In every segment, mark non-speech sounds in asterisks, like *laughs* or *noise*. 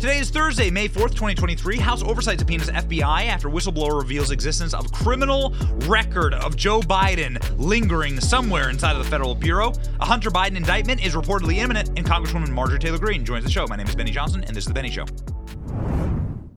Today is Thursday, May 4th, 2023. House oversight subpoenas FBI after whistleblower reveals existence of criminal record of Joe Biden lingering somewhere inside of the Federal Bureau. A Hunter Biden indictment is reportedly imminent, and Congresswoman Marjorie Taylor Greene joins the show. My name is Benny Johnson, and this is The Benny Show.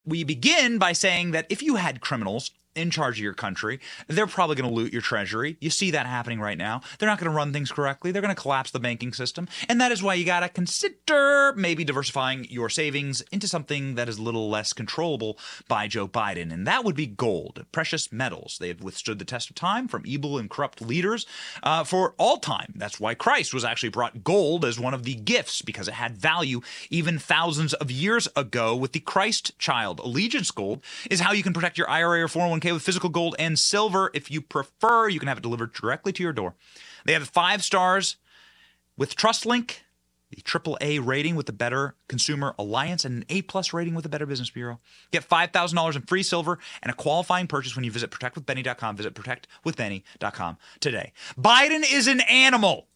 We begin by saying that if you had criminals in charge of your country, they're probably going to loot your treasury. You see that happening right now. They're not going to run things correctly. They're going to collapse the banking system. And that is why you got to consider maybe diversifying your savings into something that is a little less controllable by Joe Biden. And that would be gold, precious metals. They have withstood the test of time from evil and corrupt leaders uh, for all time. That's why Christ was actually brought gold as one of the gifts because it had value even thousands of years ago with the Christ child. Allegiance gold is how you can protect your IRA or 401 1K with physical gold and silver. If you prefer, you can have it delivered directly to your door. They have five stars with TrustLink, the AAA rating with the Better Consumer Alliance, and an A plus rating with the Better Business Bureau. Get $5,000 in free silver and a qualifying purchase when you visit protectwithbenny.com. Visit protectwithbenny.com today. Biden is an animal.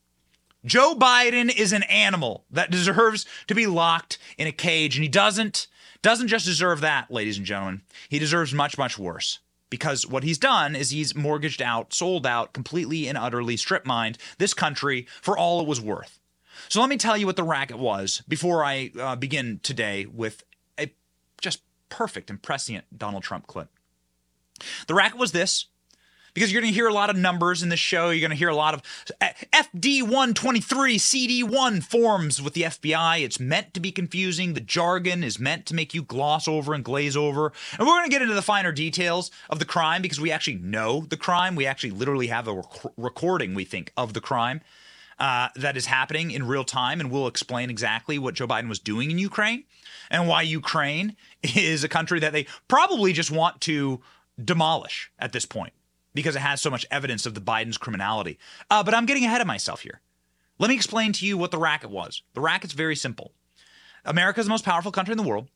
Joe Biden is an animal that deserves to be locked in a cage, and he doesn't doesn't just deserve that, ladies and gentlemen. He deserves much, much worse because what he's done is he's mortgaged out, sold out, completely and utterly strip mined this country for all it was worth. So let me tell you what the racket was before I uh, begin today with a just perfect and prescient Donald Trump clip. The racket was this because you're going to hear a lot of numbers in this show. You're going to hear a lot of uh, FD 123, CD 1 forms with the FBI. It's meant to be confusing. The jargon is meant to make you gloss over and glaze over. And we're going to get into the finer details of the crime because we actually know the crime. We actually literally have a rec- recording, we think, of the crime. Uh, that is happening in real time, and we'll explain exactly what Joe Biden was doing in Ukraine and why Ukraine *laughs* is a country that they probably just want to demolish at this point because it has so much evidence of the Biden's criminality. Uh, but I'm getting ahead of myself here. Let me explain to you what the racket was. The racket's very simple. America is the most powerful country in the world.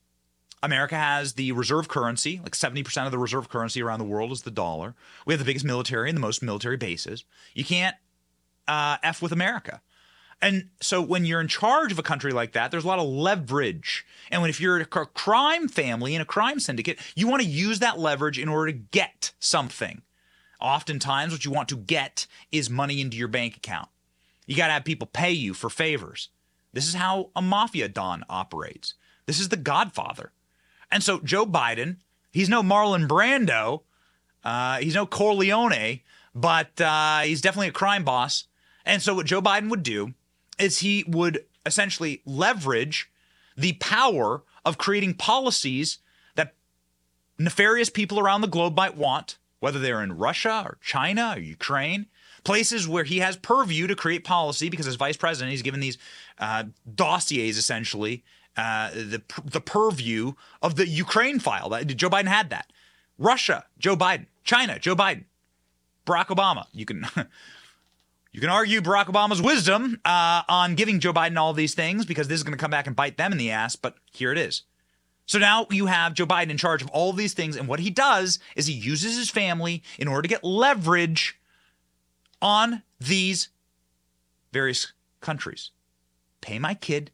America has the reserve currency, like 70% of the reserve currency around the world is the dollar. We have the biggest military and the most military bases. You can't uh, F with America. And so when you're in charge of a country like that, there's a lot of leverage. And when if you're a crime family in a crime syndicate, you want to use that leverage in order to get something. Oftentimes, what you want to get is money into your bank account. You got to have people pay you for favors. This is how a mafia don operates. This is the Godfather. And so, Joe Biden, he's no Marlon Brando, uh, he's no Corleone, but uh, he's definitely a crime boss. And so, what Joe Biden would do is he would essentially leverage the power of creating policies that nefarious people around the globe might want whether they're in Russia or China or Ukraine, places where he has purview to create policy because as vice president, he's given these uh, dossiers essentially, uh, the, the purview of the Ukraine file. Joe Biden had that. Russia, Joe Biden. China, Joe Biden. Barack Obama. You can. *laughs* You can argue Barack Obama's wisdom uh, on giving Joe Biden all these things because this is going to come back and bite them in the ass, but here it is. So now you have Joe Biden in charge of all of these things. And what he does is he uses his family in order to get leverage on these various countries. Pay my kid,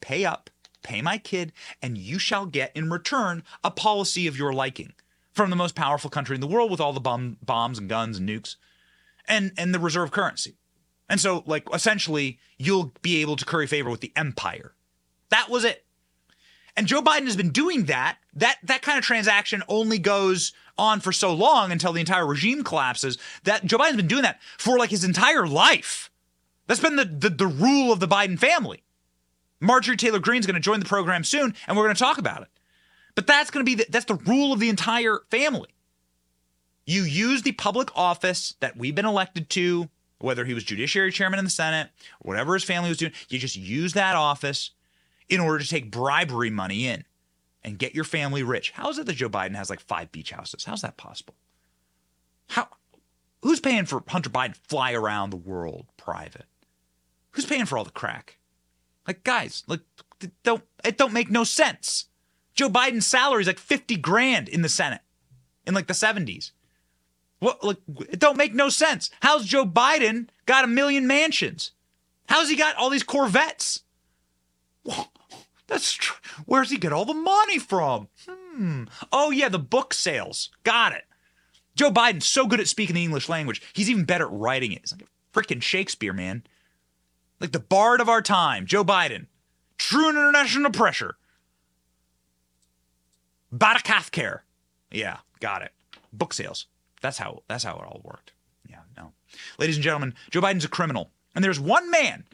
pay up, pay my kid, and you shall get in return a policy of your liking from the most powerful country in the world with all the bomb, bombs and guns and nukes and, and the reserve currency. And so, like, essentially, you'll be able to curry favor with the empire. That was it. And Joe Biden has been doing that. That that kind of transaction only goes on for so long until the entire regime collapses. That Joe Biden's been doing that for like his entire life. That's been the the, the rule of the Biden family. Marjorie Taylor Greene is going to join the program soon, and we're going to talk about it. But that's going to be the, that's the rule of the entire family. You use the public office that we've been elected to, whether he was judiciary chairman in the Senate, whatever his family was doing. You just use that office in order to take bribery money in and get your family rich. How is it that Joe Biden has like five beach houses? How's that possible? How who's paying for Hunter Biden fly around the world private? Who's paying for all the crack? Like guys, like don't it don't make no sense. Joe Biden's salary is like 50 grand in the Senate in like the 70s. What like it don't make no sense. How's Joe Biden got a million mansions? How's he got all these Corvettes? That's tr- Where's he get all the money from? Hmm. Oh, yeah, the book sales. Got it. Joe Biden's so good at speaking the English language. He's even better at writing it. He's like a freaking Shakespeare, man. Like the bard of our time, Joe Biden. True international pressure. Batakathcare. Yeah, got it. Book sales. That's how that's how it all worked. Yeah, no. Ladies and gentlemen, Joe Biden's a criminal. And there's one man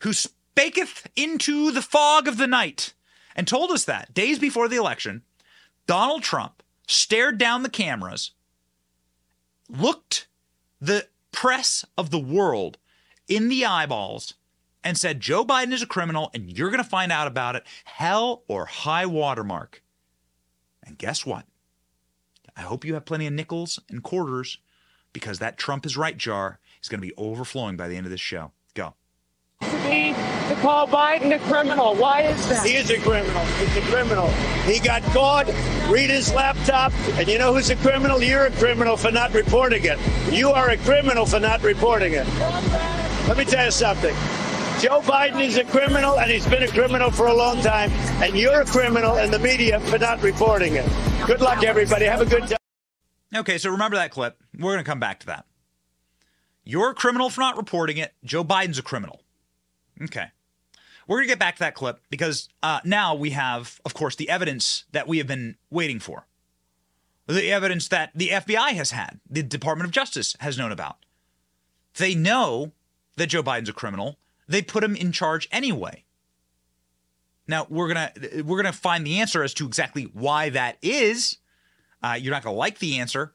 who spaketh into the fog of the night and told us that days before the election, Donald Trump stared down the cameras, looked the press of the world in the eyeballs, and said, Joe Biden is a criminal and you're going to find out about it, hell or high watermark. And guess what? I hope you have plenty of nickels and quarters because that Trump is right jar is going to be overflowing by the end of this show. Go. To call Biden a criminal. Why is that? He is a criminal. He's a criminal. He got caught. Read his laptop. And you know who's a criminal? You're a criminal for not reporting it. You are a criminal for not reporting it. Let me tell you something. Joe Biden is a criminal, and he's been a criminal for a long time. And you're a criminal in the media for not reporting it. Good luck, everybody. Have a good time. Okay, so remember that clip. We're going to come back to that. You're a criminal for not reporting it. Joe Biden's a criminal. Okay. We're going to get back to that clip because uh, now we have, of course, the evidence that we have been waiting for. The evidence that the FBI has had, the Department of Justice has known about. They know that Joe Biden's a criminal. They put him in charge anyway. Now we're gonna we're gonna find the answer as to exactly why that is. Uh, you're not gonna like the answer,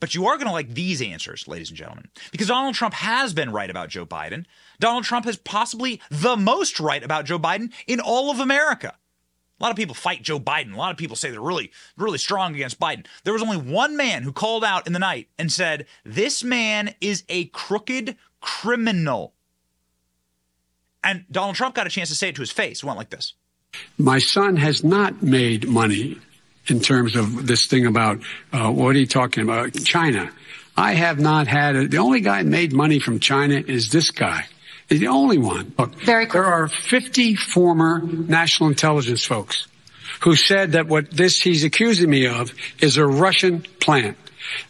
but you are going to like these answers, ladies and gentlemen, because Donald Trump has been right about Joe Biden. Donald Trump is possibly the most right about Joe Biden in all of America. A lot of people fight Joe Biden. A lot of people say they're really, really strong against Biden. There was only one man who called out in the night and said, This man is a crooked criminal. And Donald Trump got a chance to say it to his face. It went like this My son has not made money in terms of this thing about uh, what are you talking about? China. I have not had a, the only guy made money from China is this guy. He's the only one. Look, Very cool. there are 50 former national intelligence folks who said that what this he's accusing me of is a Russian plant.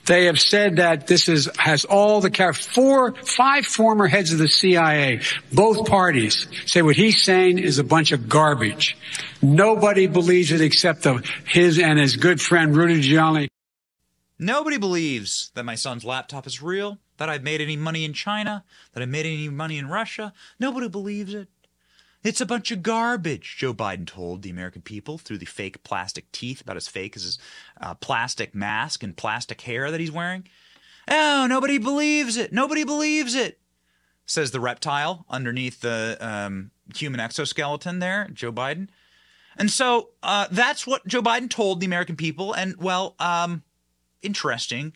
They have said that this is has all the four five former heads of the CIA, both parties say what he's saying is a bunch of garbage. Nobody believes it except of his and his good friend Rudy Giuliani. Nobody believes that my son's laptop is real, that I've made any money in China, that I made any money in Russia. Nobody believes it. It's a bunch of garbage, Joe Biden told the American people through the fake plastic teeth, about as fake as his uh, plastic mask and plastic hair that he's wearing. Oh, nobody believes it. Nobody believes it, says the reptile underneath the um, human exoskeleton there, Joe Biden. And so uh, that's what Joe Biden told the American people. And, well, um, interesting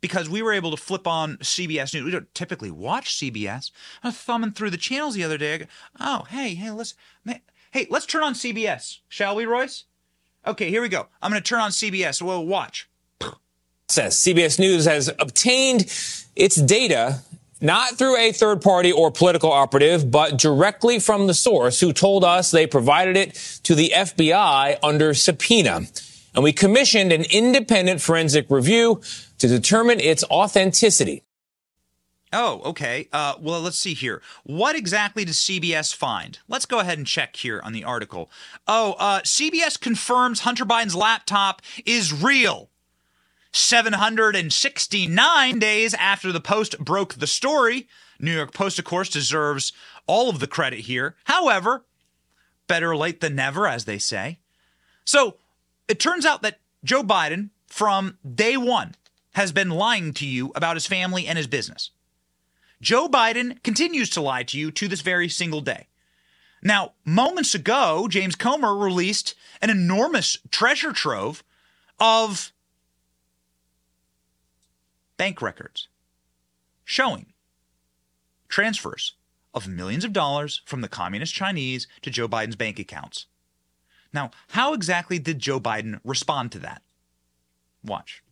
because we were able to flip on CBS News. We don't typically watch CBS. I was thumbing through the channels the other day. I go, oh, hey, hey, let's, man, hey, let's turn on CBS, shall we, Royce? Okay, here we go. I'm going to turn on CBS. Well, watch. Says CBS News has obtained its data not through a third party or political operative, but directly from the source who told us they provided it to the FBI under subpoena. And we commissioned an independent forensic review to determine its authenticity. Oh, okay. Uh, well, let's see here. What exactly does CBS find? Let's go ahead and check here on the article. Oh, uh, CBS confirms Hunter Biden's laptop is real. 769 days after the Post broke the story. New York Post, of course, deserves all of the credit here. However, better late than never, as they say. So it turns out that Joe Biden, from day one, has been lying to you about his family and his business. Joe Biden continues to lie to you to this very single day. Now, moments ago, James Comer released an enormous treasure trove of bank records showing transfers of millions of dollars from the communist Chinese to Joe Biden's bank accounts. Now, how exactly did Joe Biden respond to that? Watch.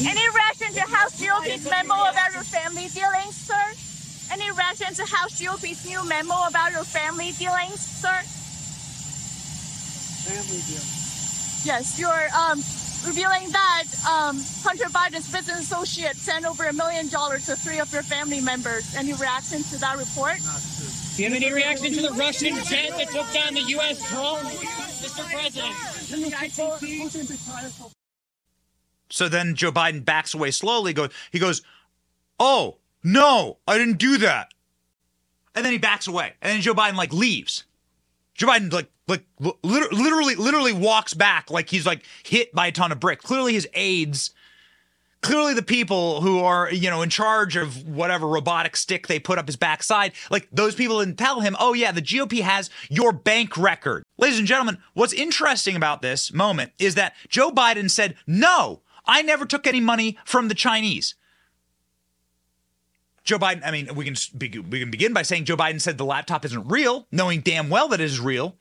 Any reaction to House GOP's memo about your family dealings, sir? Any reaction to House GOP's new memo about your family dealings, sir? Family dealings. Yes, you're um, revealing that um, Hunter Biden's business associate sent over a million dollars to three of your family members. Any reaction to that report? Do you have any reaction to the Russian jet that took down the U.S. drone, Mr. President? So then Joe Biden backs away slowly. Goes he goes, "Oh no, I didn't do that," and then he backs away, and then Joe Biden like leaves. Joe Biden like like literally literally walks back like he's like hit by a ton of bricks. Clearly his aides, clearly the people who are you know in charge of whatever robotic stick they put up his backside, like those people didn't tell him, "Oh yeah, the GOP has your bank record." Ladies and gentlemen, what's interesting about this moment is that Joe Biden said, "No." I never took any money from the Chinese. Joe Biden, I mean, we can we can begin by saying Joe Biden said the laptop isn't real, knowing damn well that it is real.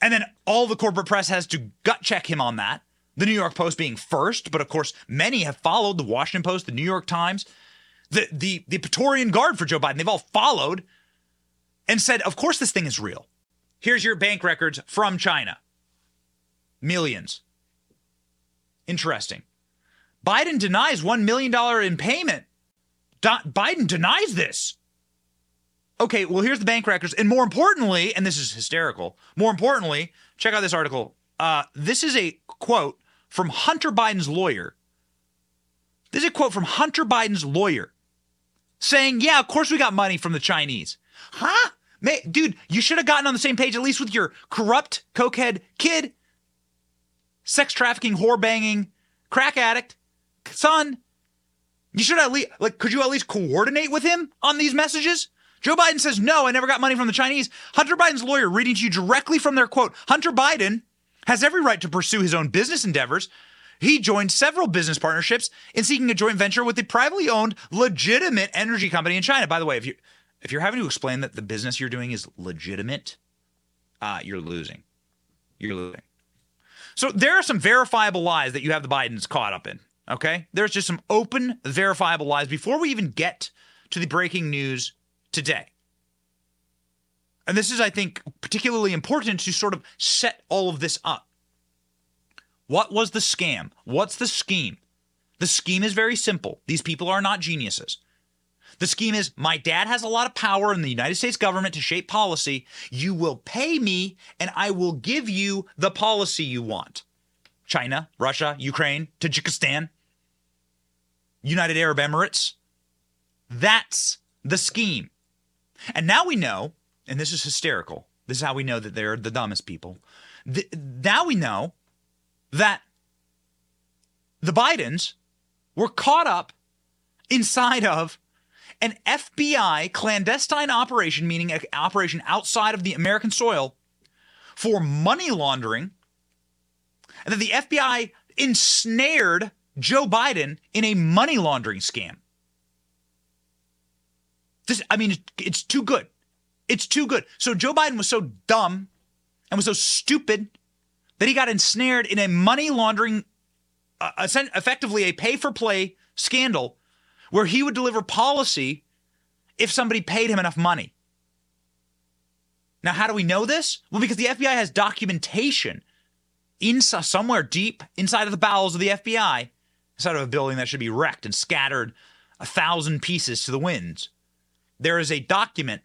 And then all the corporate press has to gut check him on that. The New York Post being first, but of course, many have followed the Washington Post, the New York Times, the the the Praetorian Guard for Joe Biden. They've all followed and said, "Of course this thing is real. Here's your bank records from China. Millions. Interesting. Biden denies $1 million in payment. Do- Biden denies this. Okay, well, here's the bank records. And more importantly, and this is hysterical, more importantly, check out this article. Uh, this is a quote from Hunter Biden's lawyer. This is a quote from Hunter Biden's lawyer saying, Yeah, of course we got money from the Chinese. Huh? Dude, you should have gotten on the same page at least with your corrupt cokehead kid sex trafficking, whore banging, crack addict, son. You should at least like could you at least coordinate with him on these messages? Joe Biden says, no, I never got money from the Chinese. Hunter Biden's lawyer reading to you directly from their quote Hunter Biden has every right to pursue his own business endeavors. He joined several business partnerships in seeking a joint venture with the privately owned, legitimate energy company in China. By the way, if you if you're having to explain that the business you're doing is legitimate, uh, you're losing. You're losing. So there are some verifiable lies that you have the Bidens caught up in. Okay. There's just some open, verifiable lies before we even get to the breaking news today. And this is, I think, particularly important to sort of set all of this up. What was the scam? What's the scheme? The scheme is very simple. These people are not geniuses. The scheme is my dad has a lot of power in the United States government to shape policy. You will pay me and I will give you the policy you want. China, Russia, Ukraine, Tajikistan, United Arab Emirates. That's the scheme. And now we know, and this is hysterical. This is how we know that they're the dumbest people. The, now we know that the Bidens were caught up inside of an FBI clandestine operation, meaning an operation outside of the American soil, for money laundering, and that the FBI ensnared Joe Biden in a money laundering scam. This, I mean, it's too good. It's too good. So Joe Biden was so dumb and was so stupid that he got ensnared in a money laundering, uh, effectively a pay for play scandal where he would deliver policy if somebody paid him enough money. Now, how do we know this? Well, because the FBI has documentation inside somewhere deep inside of the bowels of the FBI, inside of a building that should be wrecked and scattered a thousand pieces to the winds. There is a document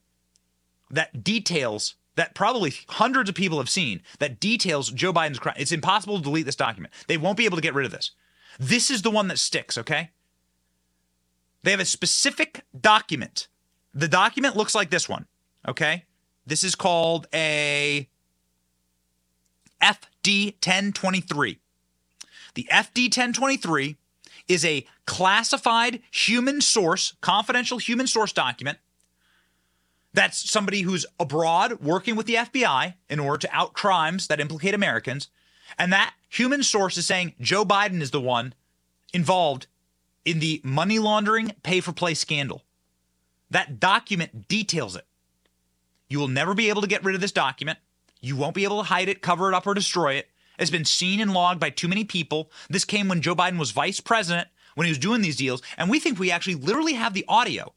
that details that probably hundreds of people have seen that details Joe Biden's crime. It's impossible to delete this document. They won't be able to get rid of this. This is the one that sticks, okay? They have a specific document. The document looks like this one, okay? This is called a FD 1023. The FD 1023 is a classified human source, confidential human source document. That's somebody who's abroad working with the FBI in order to out crimes that implicate Americans. And that human source is saying Joe Biden is the one involved in the money laundering pay for play scandal. That document details it. You will never be able to get rid of this document. You won't be able to hide it, cover it up, or destroy it. It's been seen and logged by too many people. This came when Joe Biden was vice president, when he was doing these deals. And we think we actually literally have the audio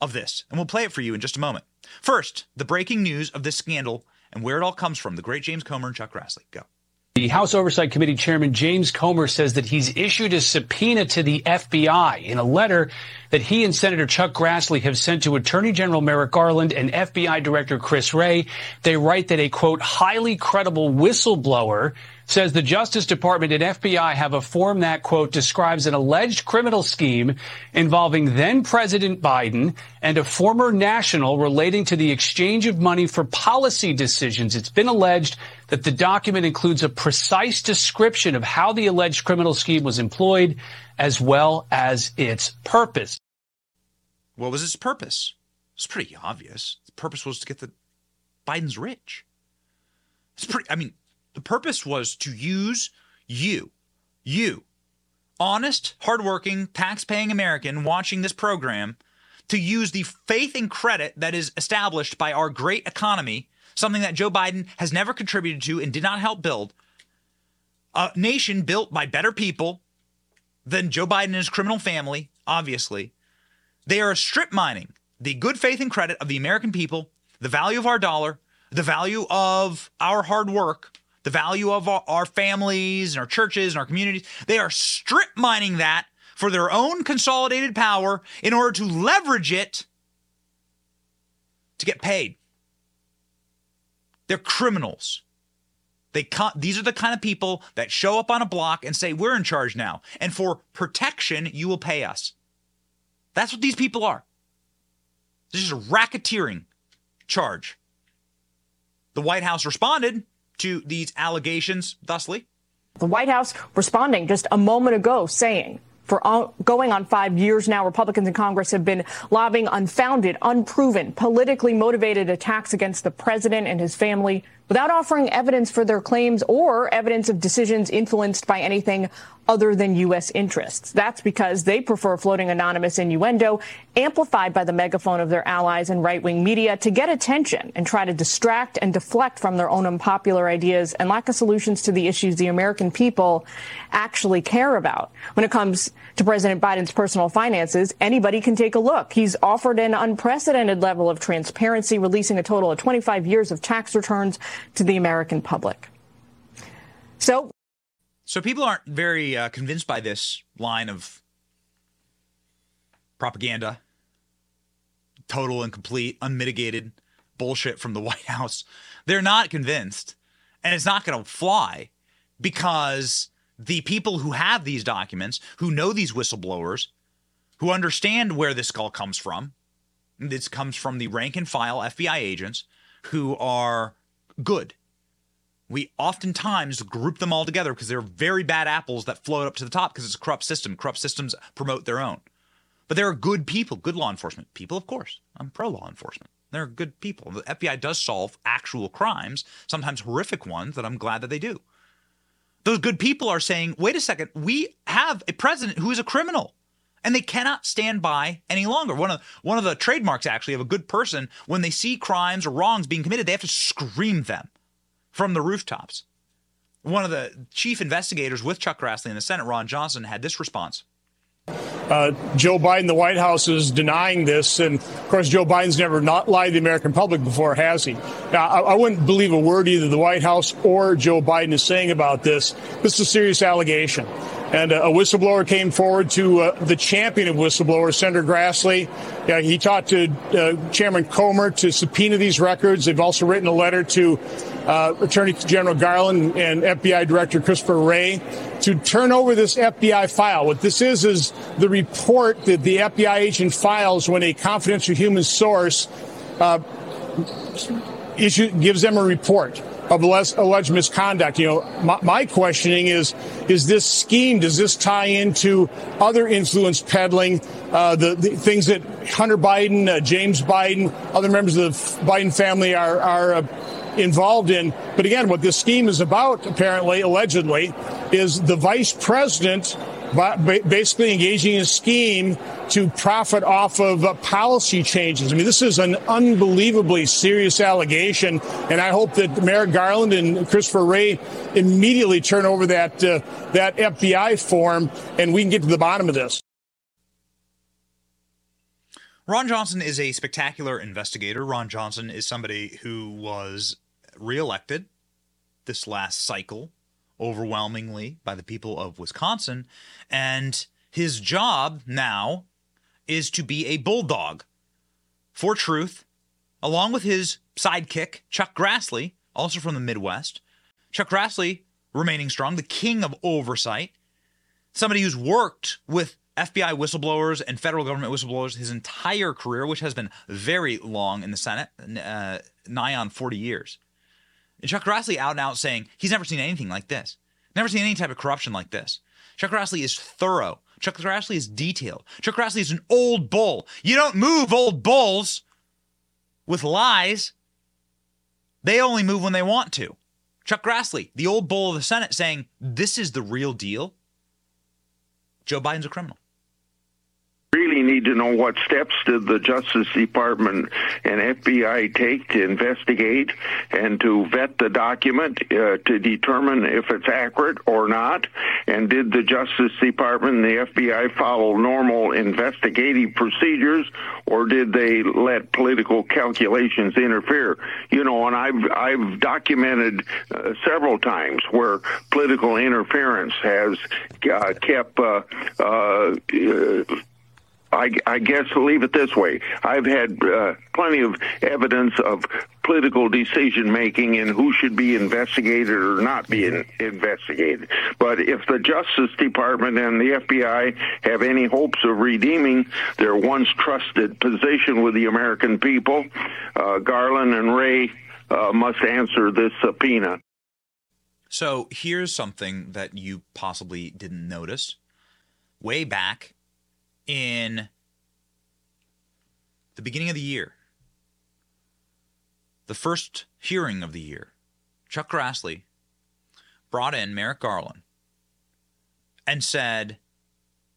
of this. And we'll play it for you in just a moment. First, the breaking news of this scandal and where it all comes from. The great James Comer and Chuck Grassley. Go. The House Oversight Committee Chairman James Comer says that he's issued a subpoena to the FBI in a letter that he and Senator Chuck Grassley have sent to Attorney General Merrick Garland and FBI Director Chris Wray. They write that a quote, highly credible whistleblower says the Justice Department and FBI have a form that, quote, describes an alleged criminal scheme involving then President Biden and a former national relating to the exchange of money for policy decisions. It's been alleged that the document includes a precise description of how the alleged criminal scheme was employed as well as its purpose. What was its purpose? It's pretty obvious. The purpose was to get the Biden's rich. It's pretty, I mean, the purpose was to use you, you, honest, hardworking, tax-paying American watching this program to use the faith and credit that is established by our great economy, something that Joe Biden has never contributed to and did not help build. A nation built by better people than Joe Biden and his criminal family, obviously. They are strip mining the good faith and credit of the American people, the value of our dollar, the value of our hard work, the value of our families and our churches and our communities. They are strip mining that for their own consolidated power in order to leverage it to get paid. They're criminals. They these are the kind of people that show up on a block and say, We're in charge now. And for protection, you will pay us. That's what these people are. This is a racketeering charge. The White House responded to these allegations thusly? The White House responding just a moment ago saying for going on five years now, Republicans in Congress have been lobbying unfounded, unproven, politically motivated attacks against the president and his family without offering evidence for their claims or evidence of decisions influenced by anything other than U.S. interests. That's because they prefer floating anonymous innuendo amplified by the megaphone of their allies and right wing media to get attention and try to distract and deflect from their own unpopular ideas and lack of solutions to the issues the American people actually care about. When it comes to President Biden's personal finances, anybody can take a look. He's offered an unprecedented level of transparency, releasing a total of 25 years of tax returns to the American public. So, so people aren't very uh, convinced by this line of propaganda, total and complete, unmitigated bullshit from the *laughs* White House. They're not convinced, and it's not going to fly because the people who have these documents, who know these whistleblowers, who understand where this call comes from, this comes from the rank and file FBI agents who are good. We oftentimes group them all together because they're very bad apples that float up to the top because it's a corrupt system. Corrupt systems promote their own. But there are good people, good law enforcement people, of course. I'm pro law enforcement. There are good people. The FBI does solve actual crimes, sometimes horrific ones that I'm glad that they do. Those good people are saying, wait a second, we have a president who is a criminal and they cannot stand by any longer. One of one of the trademarks actually of a good person when they see crimes or wrongs being committed, they have to scream them from the rooftops. One of the chief investigators with Chuck Grassley in the Senate, Ron Johnson, had this response. Uh, Joe Biden, the White House is denying this, and of course, Joe Biden's never not lied to the American public before, has he? Now, I, I, wouldn't believe a word either the White House or Joe Biden is saying about this. This is a serious allegation. And a whistleblower came forward to uh, the champion of whistleblowers, Senator Grassley. Uh, he talked to uh, Chairman Comer to subpoena these records. They've also written a letter to uh, Attorney General Garland and FBI Director Christopher Wray to turn over this FBI file. What this is is the report that the FBI agent files when a confidential human source uh, issue, gives them a report of alleged misconduct. You know, my, my, questioning is, is this scheme, does this tie into other influence peddling, uh, the, the, things that Hunter Biden, uh, James Biden, other members of the Biden family are, are uh, involved in? But again, what this scheme is about, apparently, allegedly, is the vice president basically engaging in a scheme to profit off of uh, policy changes. I mean, this is an unbelievably serious allegation, and I hope that Merrick Garland and Christopher Wray immediately turn over that uh, that FBI form, and we can get to the bottom of this. Ron Johnson is a spectacular investigator. Ron Johnson is somebody who was reelected this last cycle overwhelmingly by the people of Wisconsin. And his job now is to be a bulldog for truth, along with his sidekick, Chuck Grassley, also from the Midwest. Chuck Grassley remaining strong, the king of oversight, somebody who's worked with FBI whistleblowers and federal government whistleblowers his entire career, which has been very long in the Senate, uh, nigh on 40 years. And Chuck Grassley out and out saying he's never seen anything like this, never seen any type of corruption like this. Chuck Grassley is thorough. Chuck Grassley is detailed. Chuck Grassley is an old bull. You don't move old bulls with lies. They only move when they want to. Chuck Grassley, the old bull of the Senate, saying, This is the real deal. Joe Biden's a criminal really need to know what steps did the Justice Department and FBI take to investigate and to vet the document uh, to determine if it's accurate or not? And did the Justice Department and the FBI follow normal investigative procedures, or did they let political calculations interfere? You know, and I've I've documented uh, several times where political interference has uh, kept uh, uh, I, I, guess leave it this way. I've had uh, plenty of evidence of political decision making and who should be investigated or not be in, investigated. But if the Justice Department and the FBI have any hopes of redeeming their once trusted position with the American people, uh, Garland and Wray uh, must answer this subpoena. So here's something that you possibly didn't notice. Way back in the beginning of the year, the first hearing of the year, Chuck Grassley brought in Merrick Garland and said,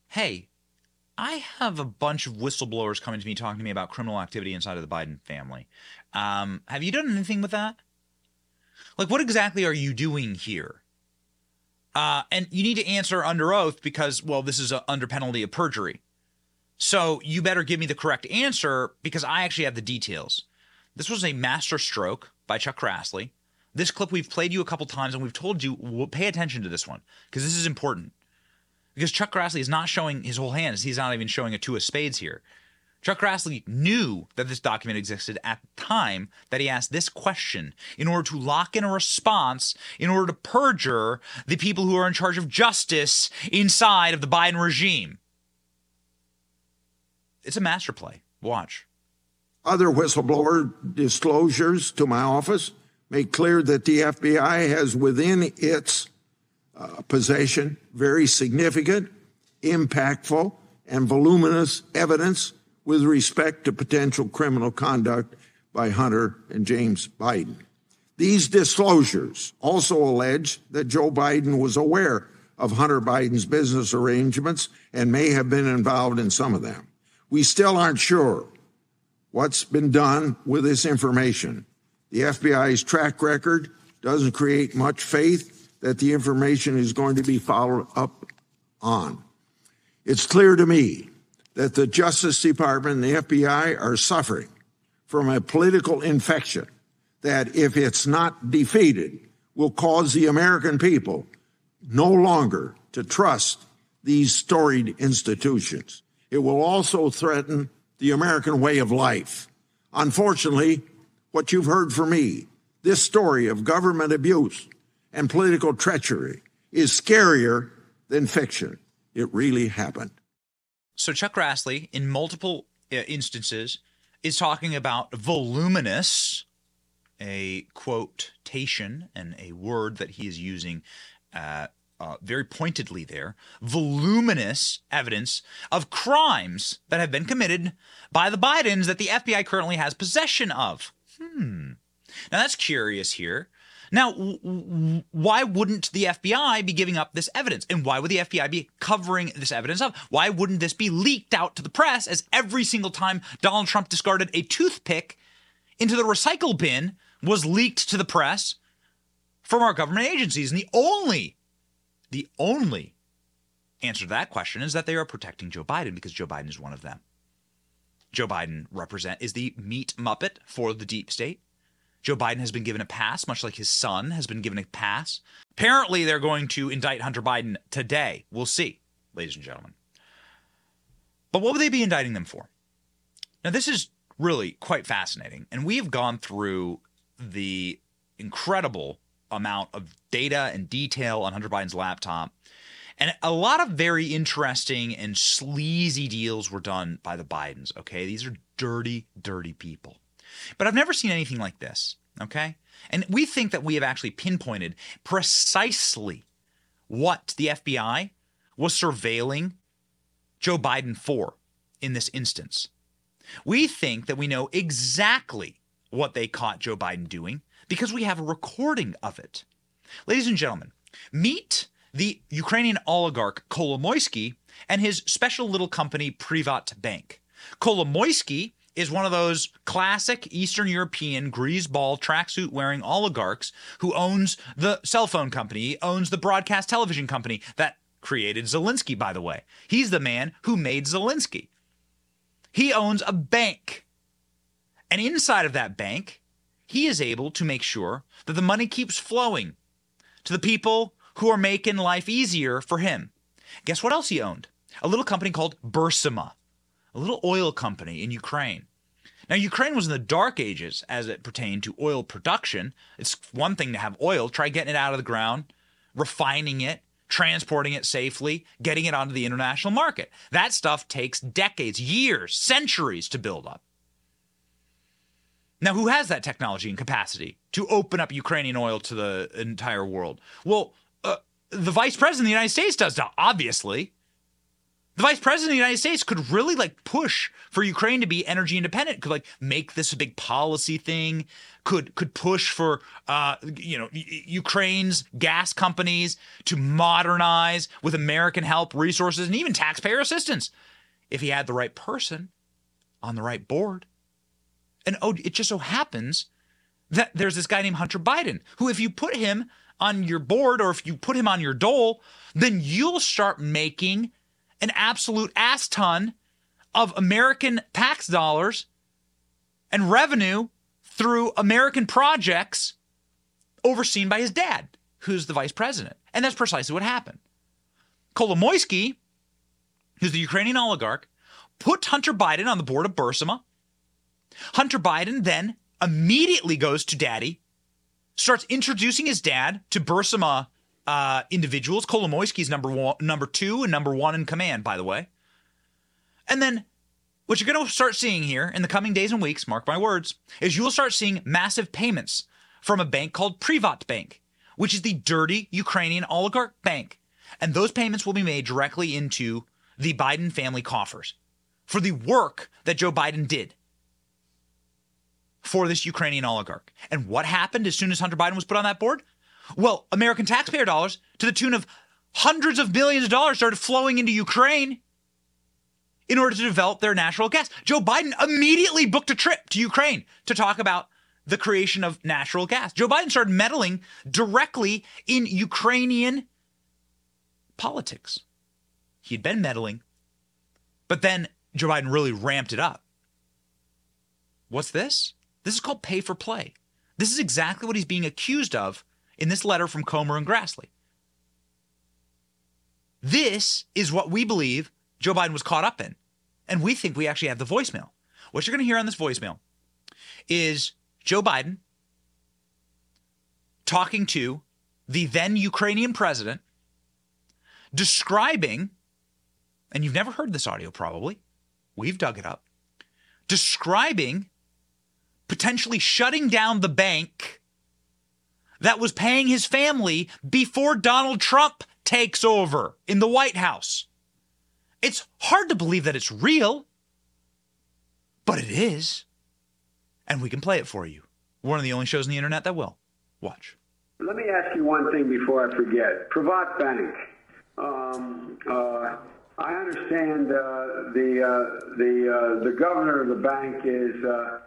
Hey, I have a bunch of whistleblowers coming to me talking to me about criminal activity inside of the Biden family. Um, have you done anything with that? Like, what exactly are you doing here? Uh, and you need to answer under oath because, well, this is a, under penalty of perjury. So you better give me the correct answer because I actually have the details. This was a master stroke by Chuck Grassley. This clip we've played you a couple times and we've told you we'll pay attention to this one because this is important. Because Chuck Grassley is not showing his whole hand, he's not even showing a two of spades here. Chuck Grassley knew that this document existed at the time that he asked this question in order to lock in a response, in order to perjure the people who are in charge of justice inside of the Biden regime. It's a master play. Watch. Other whistleblower disclosures to my office make clear that the FBI has within its uh, possession very significant, impactful, and voluminous evidence with respect to potential criminal conduct by Hunter and James Biden. These disclosures also allege that Joe Biden was aware of Hunter Biden's business arrangements and may have been involved in some of them. We still aren't sure what's been done with this information. The FBI's track record doesn't create much faith that the information is going to be followed up on. It's clear to me that the Justice Department and the FBI are suffering from a political infection that, if it's not defeated, will cause the American people no longer to trust these storied institutions. It will also threaten the American way of life. Unfortunately, what you've heard from me, this story of government abuse and political treachery is scarier than fiction. It really happened. So, Chuck Grassley, in multiple uh, instances, is talking about voluminous, a quotation and a word that he is using uh, uh, very pointedly there, voluminous evidence of crimes that have been committed by the Bidens that the FBI currently has possession of. Hmm. Now that's curious here. Now, w- why wouldn't the FBI be giving up this evidence? And why would the FBI be covering this evidence up? Why wouldn't this be leaked out to the press as every single time Donald Trump discarded a toothpick into the recycle bin was leaked to the press from our government agencies? And the only the only answer to that question is that they are protecting Joe Biden because Joe Biden is one of them. Joe Biden represent is the meat muppet for the deep state. Joe Biden has been given a pass, much like his son has been given a pass. Apparently, they're going to indict Hunter Biden today. We'll see, ladies and gentlemen. But what would they be indicting them for? Now, this is really quite fascinating. And we have gone through the incredible amount of data and detail on Hunter Biden's laptop. And a lot of very interesting and sleazy deals were done by the Bidens. Okay. These are dirty, dirty people. But I've never seen anything like this. Okay. And we think that we have actually pinpointed precisely what the FBI was surveilling Joe Biden for in this instance. We think that we know exactly what they caught Joe Biden doing because we have a recording of it. Ladies and gentlemen, meet the Ukrainian oligarch Kolomoisky and his special little company Privat Bank. Kolomoisky is one of those classic Eastern European greaseball tracksuit wearing oligarchs who owns the cell phone company, owns the broadcast television company that created Zelensky, by the way. He's the man who made Zelensky. He owns a bank. And inside of that bank, he is able to make sure that the money keeps flowing to the people who are making life easier for him. Guess what else he owned? A little company called Burisma, a little oil company in Ukraine. Now, Ukraine was in the dark ages as it pertained to oil production. It's one thing to have oil, try getting it out of the ground, refining it, transporting it safely, getting it onto the international market. That stuff takes decades, years, centuries to build up. Now, who has that technology and capacity to open up Ukrainian oil to the entire world? Well, uh, the vice president of the United States does, obviously. The vice president of the United States could really like push for Ukraine to be energy independent, could like make this a big policy thing, could could push for uh, you know Ukraine's gas companies to modernize with American help, resources, and even taxpayer assistance if he had the right person on the right board. And oh, it just so happens that there's this guy named Hunter Biden, who, if you put him on your board or if you put him on your dole, then you'll start making an absolute ass ton of American tax dollars and revenue through American projects overseen by his dad, who's the vice president. And that's precisely what happened. Kolomoisky, who's the Ukrainian oligarch, put Hunter Biden on the board of Burisma. Hunter Biden then immediately goes to daddy, starts introducing his dad to Burisma uh, individuals. Kolomoisky's number one, number two, and number one in command, by the way. And then what you're going to start seeing here in the coming days and weeks, mark my words, is you will start seeing massive payments from a bank called Privat Bank, which is the dirty Ukrainian oligarch bank. And those payments will be made directly into the Biden family coffers for the work that Joe Biden did for this Ukrainian oligarch. And what happened as soon as Hunter Biden was put on that board? Well, American taxpayer dollars to the tune of hundreds of billions of dollars started flowing into Ukraine in order to develop their natural gas. Joe Biden immediately booked a trip to Ukraine to talk about the creation of natural gas. Joe Biden started meddling directly in Ukrainian politics. He'd been meddling, but then Joe Biden really ramped it up. What's this? This is called pay for play. This is exactly what he's being accused of in this letter from Comer and Grassley. This is what we believe Joe Biden was caught up in. And we think we actually have the voicemail. What you're going to hear on this voicemail is Joe Biden talking to the then Ukrainian president, describing, and you've never heard this audio probably, we've dug it up, describing potentially shutting down the bank that was paying his family before Donald Trump takes over in the White House. It's hard to believe that it's real, but it is. And we can play it for you. One of the only shows on the internet that will. Watch. Let me ask you one thing before I forget. Privat Bank. Um, uh, I understand uh, the uh, the uh, the governor of the bank is uh,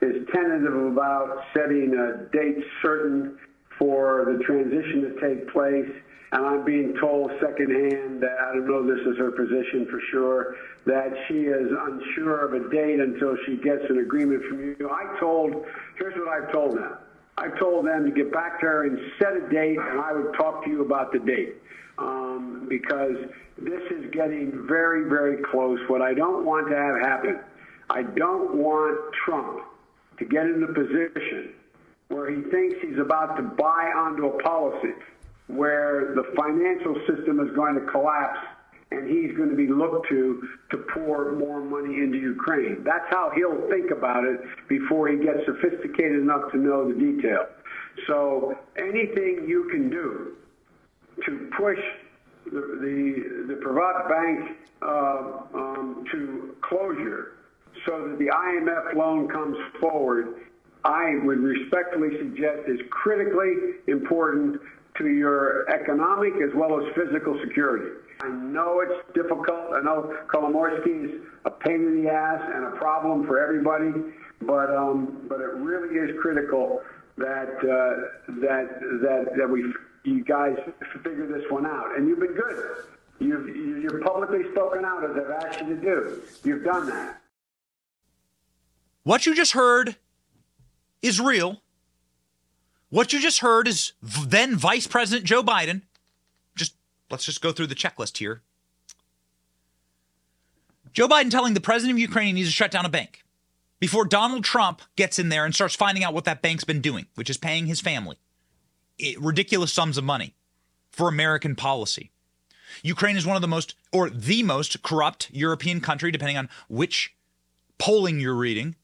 is tentative about setting a date certain for the transition to take place. And I'm being told secondhand that I don't know this is her position for sure that she is unsure of a date until she gets an agreement from you. I told, here's what I've told them. I told them to get back to her and set a date, and I would talk to you about the date. Um, because this is getting very, very close. What I don't want to have happen, I don't want Trump to get in a position where he thinks he's about to buy onto a policy where the financial system is going to collapse and he's going to be looked to to pour more money into Ukraine. That's how he'll think about it before he gets sophisticated enough to know the detail. So anything you can do to push the the, the Privat Bank uh, um, to closure so that the IMF loan comes forward, I would respectfully suggest is critically important to your economic as well as physical security. I know it's difficult. I know Kolomoisky is a pain in the ass and a problem for everybody, but um, but it really is critical that uh, that that that we you guys figure this one out. And you've been good. You've you're publicly spoken out as I've asked you to do. You've done that. What you just heard is real. What you just heard is then Vice President Joe Biden. Just let's just go through the checklist here. Joe Biden telling the president of Ukraine he needs to shut down a bank before Donald Trump gets in there and starts finding out what that bank's been doing, which is paying his family it, ridiculous sums of money for American policy. Ukraine is one of the most, or the most corrupt European country, depending on which polling you're reading.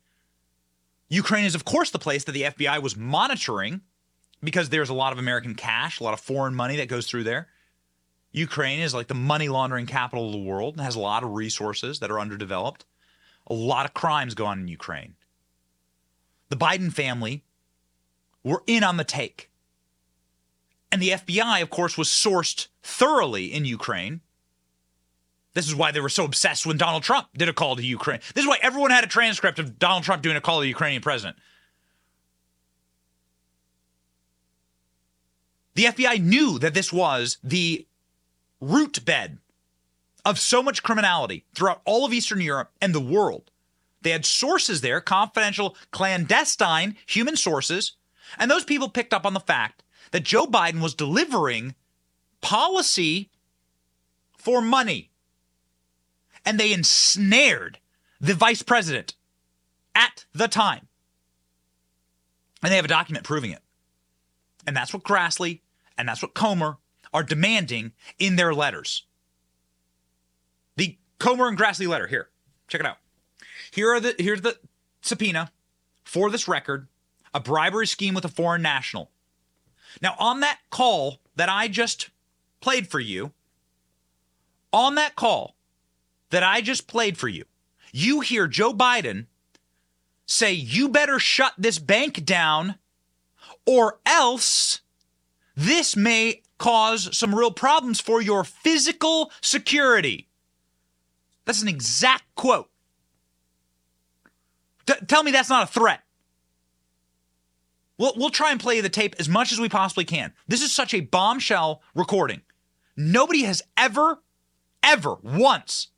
Ukraine is, of course, the place that the FBI was monitoring because there's a lot of American cash, a lot of foreign money that goes through there. Ukraine is like the money laundering capital of the world and has a lot of resources that are underdeveloped. A lot of crimes go on in Ukraine. The Biden family were in on the take. And the FBI, of course, was sourced thoroughly in Ukraine. This is why they were so obsessed when Donald Trump did a call to Ukraine. This is why everyone had a transcript of Donald Trump doing a call to the Ukrainian president. The FBI knew that this was the root bed of so much criminality throughout all of Eastern Europe and the world. They had sources there, confidential, clandestine human sources, and those people picked up on the fact that Joe Biden was delivering policy for money. And they ensnared the vice president at the time. And they have a document proving it. And that's what Grassley and that's what Comer are demanding in their letters. The Comer and Grassley letter here. Check it out. Here are the here's the subpoena for this record, a bribery scheme with a foreign national. Now, on that call that I just played for you, on that call that I just played for you, you hear Joe Biden say, You better shut this bank down, or else this may cause some real problems for your physical security. That's an exact quote. T- tell me that's not a threat. We'll, we'll try and play the tape as much as we possibly can. This is such a bombshell recording. Nobody has ever, ever once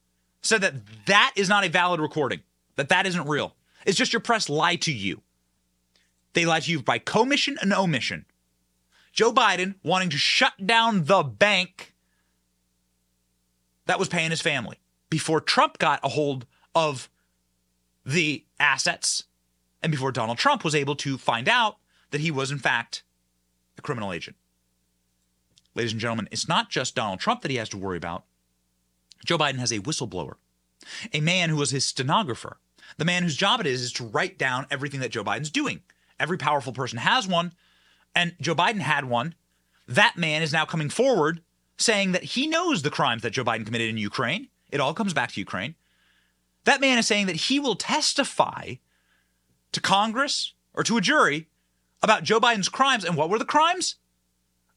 said that that is not a valid recording, that that isn't real. It's just your press lied to you. They lied to you by commission and omission. Joe Biden wanting to shut down the bank that was paying his family before Trump got a hold of the assets and before Donald Trump was able to find out that he was, in fact, a criminal agent. Ladies and gentlemen, it's not just Donald Trump that he has to worry about. Joe Biden has a whistleblower, a man who was his stenographer, the man whose job it is is to write down everything that Joe Biden's doing. Every powerful person has one, and Joe Biden had one. That man is now coming forward saying that he knows the crimes that Joe Biden committed in Ukraine. It all comes back to Ukraine. That man is saying that he will testify to Congress or to a jury about Joe Biden's crimes. And what were the crimes?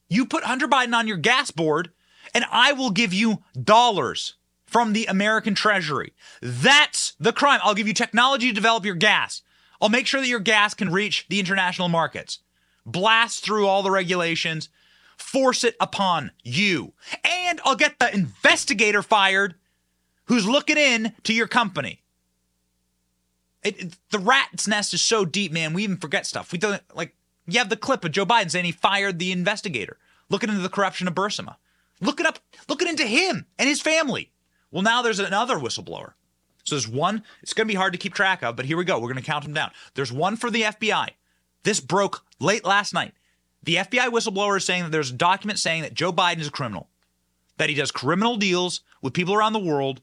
You put Hunter Biden on your gas board, and I will give you dollars from the American Treasury. That's the crime. I'll give you technology to develop your gas. I'll make sure that your gas can reach the international markets. Blast through all the regulations, force it upon you. And I'll get the investigator fired who's looking in to your company. It, it, the rat's nest is so deep, man. We even forget stuff. We don't like You have the clip of Joe Biden saying he fired the investigator, looking into the corruption of Burisma. Looking up, looking into him and his family. Well, now there's another whistleblower. So there's one, it's going to be hard to keep track of, but here we go. We're going to count them down. There's one for the FBI. This broke late last night. The FBI whistleblower is saying that there's a document saying that Joe Biden is a criminal, that he does criminal deals with people around the world,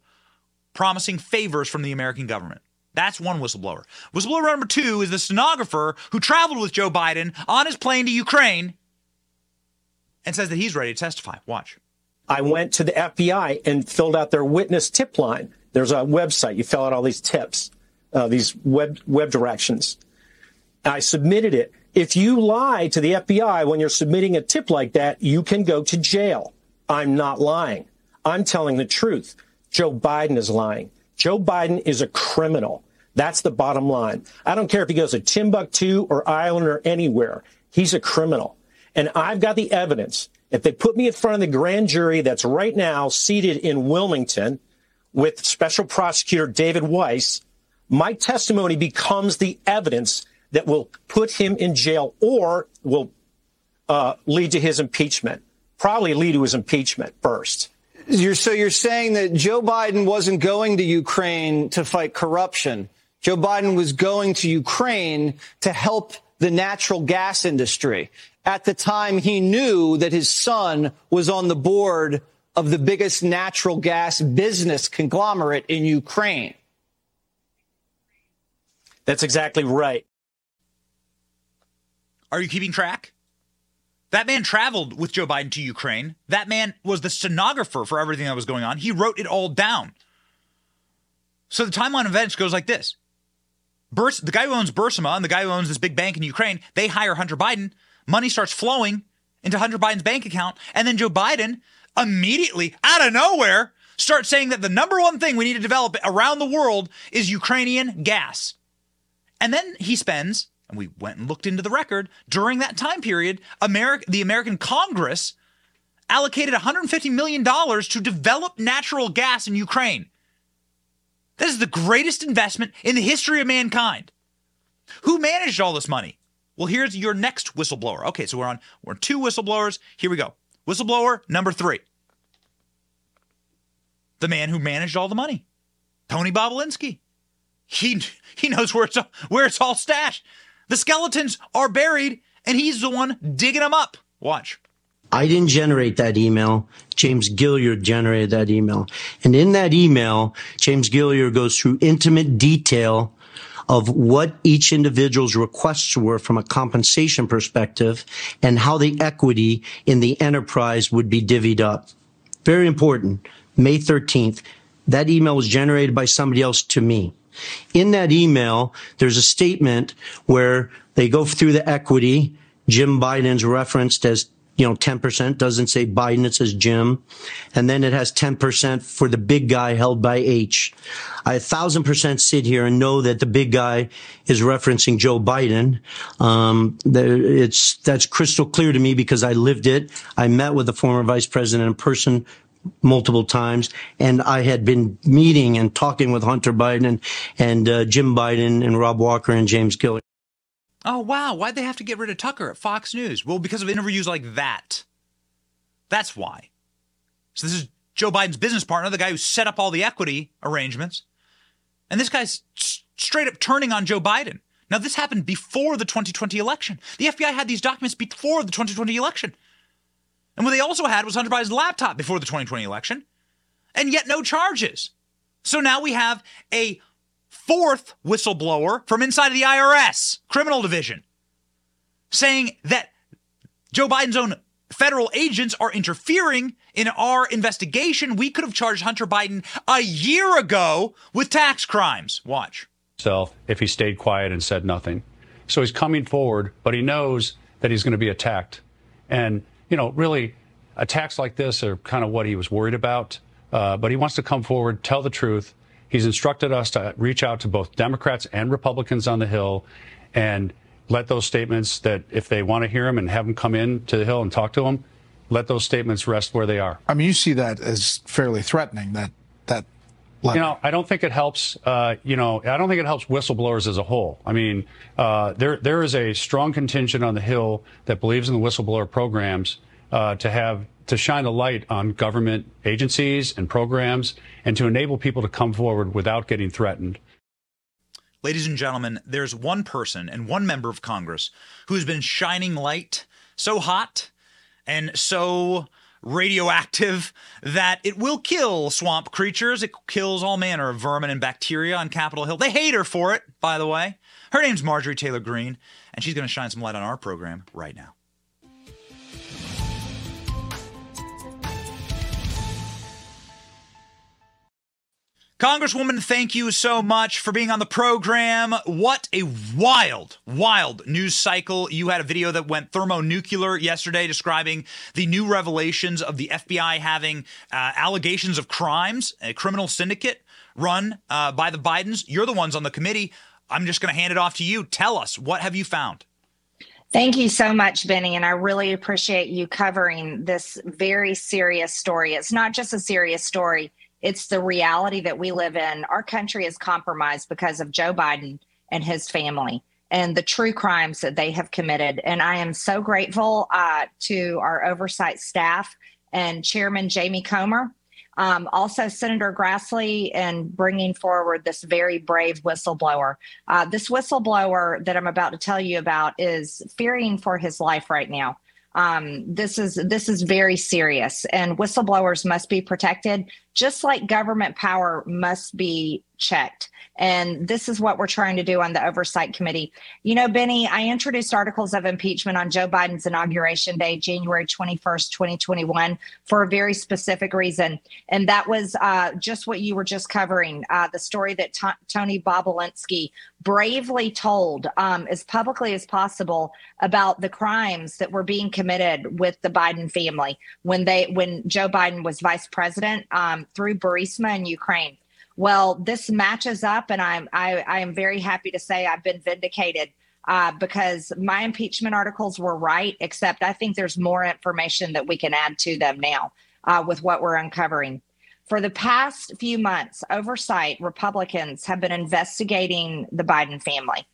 promising favors from the American government. That's one whistleblower. Whistleblower number two is the stenographer who traveled with Joe Biden on his plane to Ukraine and says that he's ready to testify. Watch. I went to the FBI and filled out their witness tip line. There's a website. You fill out all these tips, uh, these web web directions. I submitted it. If you lie to the FBI when you're submitting a tip like that, you can go to jail. I'm not lying. I'm telling the truth. Joe Biden is lying. Joe Biden is a criminal. That's the bottom line. I don't care if he goes to Timbuktu or Ireland or anywhere. He's a criminal. And I've got the evidence. If they put me in front of the grand jury that's right now seated in Wilmington with Special Prosecutor David Weiss, my testimony becomes the evidence that will put him in jail or will uh, lead to his impeachment. Probably lead to his impeachment first. You're, so you're saying that Joe Biden wasn't going to Ukraine to fight corruption. Joe Biden was going to Ukraine to help the natural gas industry at the time he knew that his son was on the board of the biggest natural gas business conglomerate in Ukraine. That's exactly right. Are you keeping track? That man traveled with Joe Biden to Ukraine. That man was the stenographer for everything that was going on. He wrote it all down. So the timeline of events goes like this. Burs- the guy who owns Burisma and the guy who owns this big bank in Ukraine, they hire Hunter Biden. Money starts flowing into Hunter Biden's bank account. And then Joe Biden immediately, out of nowhere, starts saying that the number one thing we need to develop around the world is Ukrainian gas. And then he spends, and we went and looked into the record, during that time period, America, the American Congress allocated $150 million to develop natural gas in Ukraine. This is the greatest investment in the history of mankind. Who managed all this money? Well, here's your next whistleblower. Okay, so we're on we're two whistleblowers. Here we go. Whistleblower number three. The man who managed all the money. Tony Bobulinski. He he knows where it's where it's all stashed. The skeletons are buried, and he's the one digging them up. Watch. I didn't generate that email. James Gilliar generated that email. And in that email, James Gilliar goes through intimate detail of what each individual's requests were from a compensation perspective and how the equity in the enterprise would be divvied up. Very important. May 13th, that email was generated by somebody else to me. In that email, there's a statement where they go through the equity. Jim Biden's referenced as you know, 10% doesn't say Biden, it says Jim. And then it has 10% for the big guy held by H. I a thousand percent sit here and know that the big guy is referencing Joe Biden. Um, it's, that's crystal clear to me because I lived it. I met with the former vice president in person multiple times, and I had been meeting and talking with Hunter Biden and, and uh, Jim Biden and Rob Walker and James Gilliar. Oh, wow. Why'd they have to get rid of Tucker at Fox News? Well, because of interviews like that. That's why. So, this is Joe Biden's business partner, the guy who set up all the equity arrangements. And this guy's straight up turning on Joe Biden. Now, this happened before the 2020 election. The FBI had these documents before the 2020 election. And what they also had was Hunter Biden's laptop before the 2020 election, and yet no charges. So now we have a fourth whistleblower from inside of the IRS criminal division saying that Joe Biden's own federal agents are interfering in our investigation. We could have charged Hunter Biden a year ago with tax crimes. Watch. Self, if he stayed quiet and said nothing. So he's coming forward, but he knows that he's going to be attacked. And, you know, really, attacks like this are kind of what he was worried about. Uh, but he wants to come forward, tell the truth, He's instructed us to reach out to both Democrats and Republicans on the Hill and let those statements that if they want to hear them and have them come in to the Hill and talk to them, let those statements rest where they are. I mean, you see that as fairly threatening that that You know, I don't think it helps. Uh, you know, I don't think it helps whistleblowers as a whole. I mean, uh, there there is a strong contingent on the Hill that believes in the whistleblower programs uh, to have to shine a light on government agencies and programs and to enable people to come forward without getting threatened. Ladies and gentlemen, there's one person and one member of Congress who's been shining light so hot and so radioactive that it will kill swamp creatures. It kills all manner of vermin and bacteria on Capitol Hill. They hate her for it, by the way. Her name's Marjorie Taylor Greene, and she's going to shine some light on our program right now. Congresswoman, thank you so much for being on the program. What a wild, wild news cycle. You had a video that went thermonuclear yesterday describing the new revelations of the FBI having uh, allegations of crimes, a criminal syndicate run uh, by the Bidens. You're the ones on the committee. I'm just going to hand it off to you. Tell us, what have you found? Thank you so much, Benny. And I really appreciate you covering this very serious story. It's not just a serious story it's the reality that we live in. Our country is compromised because of Joe Biden and his family and the true crimes that they have committed. And I am so grateful uh, to our oversight staff and Chairman Jamie Comer. Um, also, Senator Grassley and bringing forward this very brave whistleblower. Uh, this whistleblower that I'm about to tell you about is fearing for his life right now. Um, this is this is very serious, and whistleblowers must be protected, just like government power must be checked. And this is what we're trying to do on the Oversight Committee. You know, Benny, I introduced articles of impeachment on Joe Biden's inauguration day, January 21st, 2021, for a very specific reason. And that was uh, just what you were just covering uh, the story that T- Tony Bobulinski bravely told um, as publicly as possible about the crimes that were being committed with the Biden family when they when Joe Biden was vice president um, through Burisma in Ukraine. Well, this matches up, and I'm I, I am very happy to say I've been vindicated uh, because my impeachment articles were right. Except I think there's more information that we can add to them now uh, with what we're uncovering. For the past few months, oversight Republicans have been investigating the Biden family.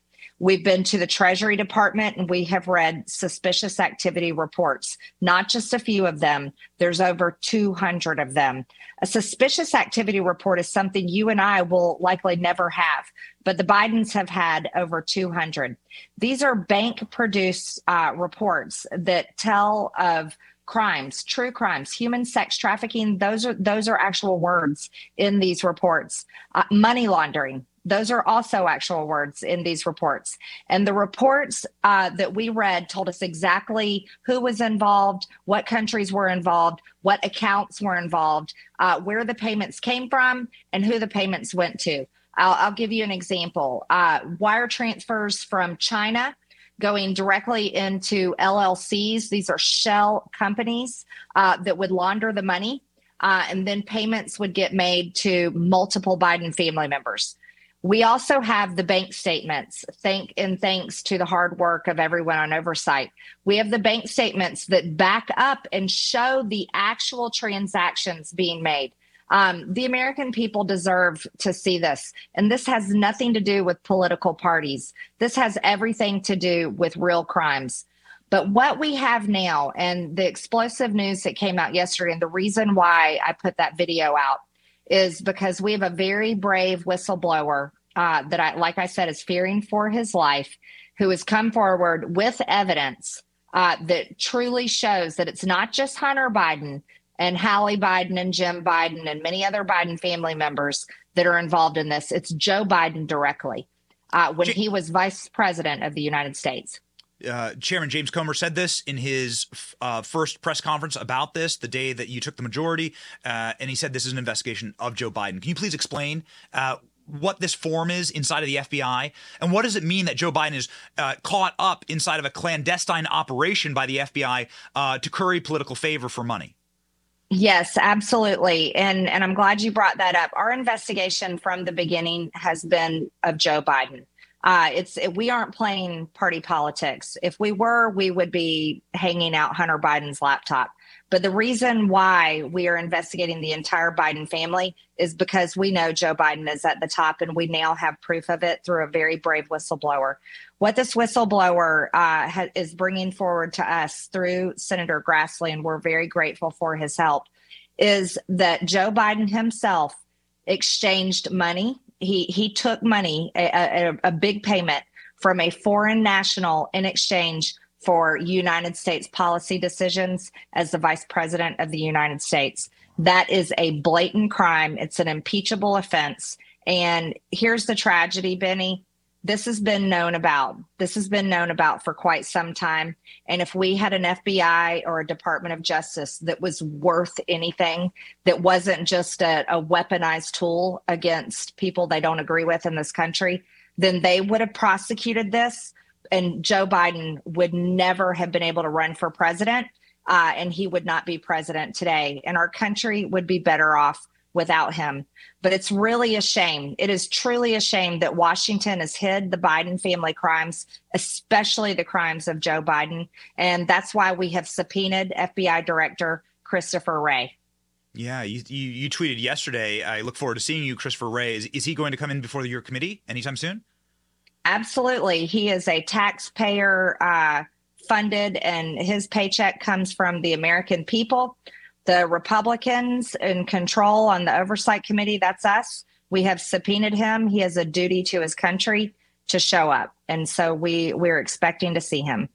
We've been to the Treasury Department and we have read suspicious activity reports, not just a few of them. There's over 200 of them. A suspicious activity report is something you and I will likely never have, but the Bidens have had over 200. These are bank produced uh, reports that tell of crimes, true crimes, human sex trafficking. Those are those are actual words in these reports. Uh, money laundering, those are also actual words in these reports. And the reports uh, that we read told us exactly who was involved, what countries were involved, what accounts were involved, uh, where the payments came from, and who the payments went to. I'll, I'll give you an example uh, wire transfers from China going directly into LLCs. These are shell companies uh, that would launder the money. Uh, and then payments would get made to multiple Biden family members. We also have the bank statements. Thank and thanks to the hard work of everyone on oversight. We have the bank statements that back up and show the actual transactions being made. Um, the American people deserve to see this. And this has nothing to do with political parties. This has everything to do with real crimes. But what we have now and the explosive news that came out yesterday, and the reason why I put that video out is because we have a very brave whistleblower uh, that I, like I said, is fearing for his life, who has come forward with evidence uh, that truly shows that it's not just Hunter Biden and Hallie Biden and Jim Biden and many other Biden family members that are involved in this. It's Joe Biden directly uh, when he was vice president of the United States uh, Chairman James Comer said this in his uh, first press conference about this, the day that you took the majority, uh, and he said this is an investigation of Joe Biden. Can you please explain uh, what this form is inside of the FBI, and what does it mean that Joe Biden is uh, caught up inside of a clandestine operation by the FBI to curry political favor for money? Yes, absolutely. And and I'm glad you brought that up. Our investigation from the beginning has been of Joe Biden. Uh, it's we aren't playing party politics. If we were, we would be hanging out Hunter Biden's laptop. But the reason why we are investigating the entire Biden family is because we know Joe Biden is at the top, and we now have proof of it through a very brave whistleblower. What this whistleblower uh, ha- is bringing forward to us through Senator Grassley, and we're very grateful for his help, is that Joe Biden himself exchanged money he he took money, a, a, a big payment from a foreign national in exchange for United States policy decisions as the vice president of the United States. That is a blatant crime. It's an impeachable offense. And here's the tragedy, Benny this has been known about. This has been known about for quite some time. And if we had an FBI or a Department of Justice that was worth anything, that wasn't just a, a weaponized tool against people they don't agree with in this country, then they would have prosecuted this. And Joe Biden would never have been able to run for president. Uh, and he would not be president today. And our country would be better off without him. But it's really a shame. It is truly a shame that Washington has hid the Biden family crimes, especially the crimes of Joe Biden. And that's why we have subpoenaed FBI Director Christopher Wray. Yeah, you, you, you tweeted yesterday. I look forward to seeing you, Christopher Wray. Is, is he going to come in before your committee anytime soon? Absolutely. He is a taxpayer uh, funded, and his paycheck comes from the American people the Republicans in control on the oversight committee, that's us. We have subpoenaed him. He has a duty to his country to show up. And so we we're expecting to see him.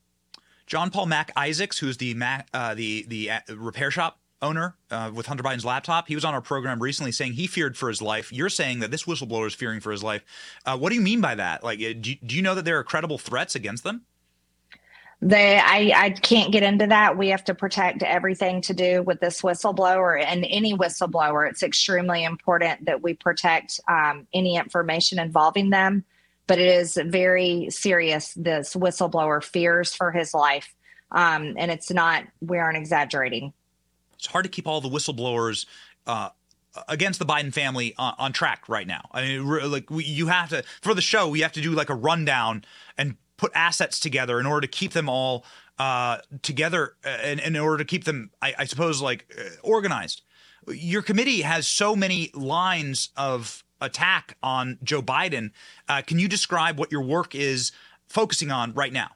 John Paul Mac Isaacs, who's the uh, the the uh, repair shop owner uh, with Hunter Biden's laptop, he was on our program recently saying he feared for his life. You're saying that this whistleblower is fearing for his life. Uh, what do you mean by that? Like, uh, do, do you know that there are credible threats against them? They I, I can't get into that. We have to protect everything to do with this whistleblower and any whistleblower. It's extremely important that we protect um, any information involving them but it is very serious this whistleblower fears for his life. Um, and it's not we aren't exaggerating. It's hard to keep all the whistleblowers uh, against the Biden family on, on, track right now. I mean, like we, you have to for the show, we have to do like a rundown and put assets together in order to keep them all uh, together and, and, in order to keep them, I, I suppose, like uh, organized. Your committee has so many lines of attack on Joe Biden. Uh, can you describe what your work is focusing on right now?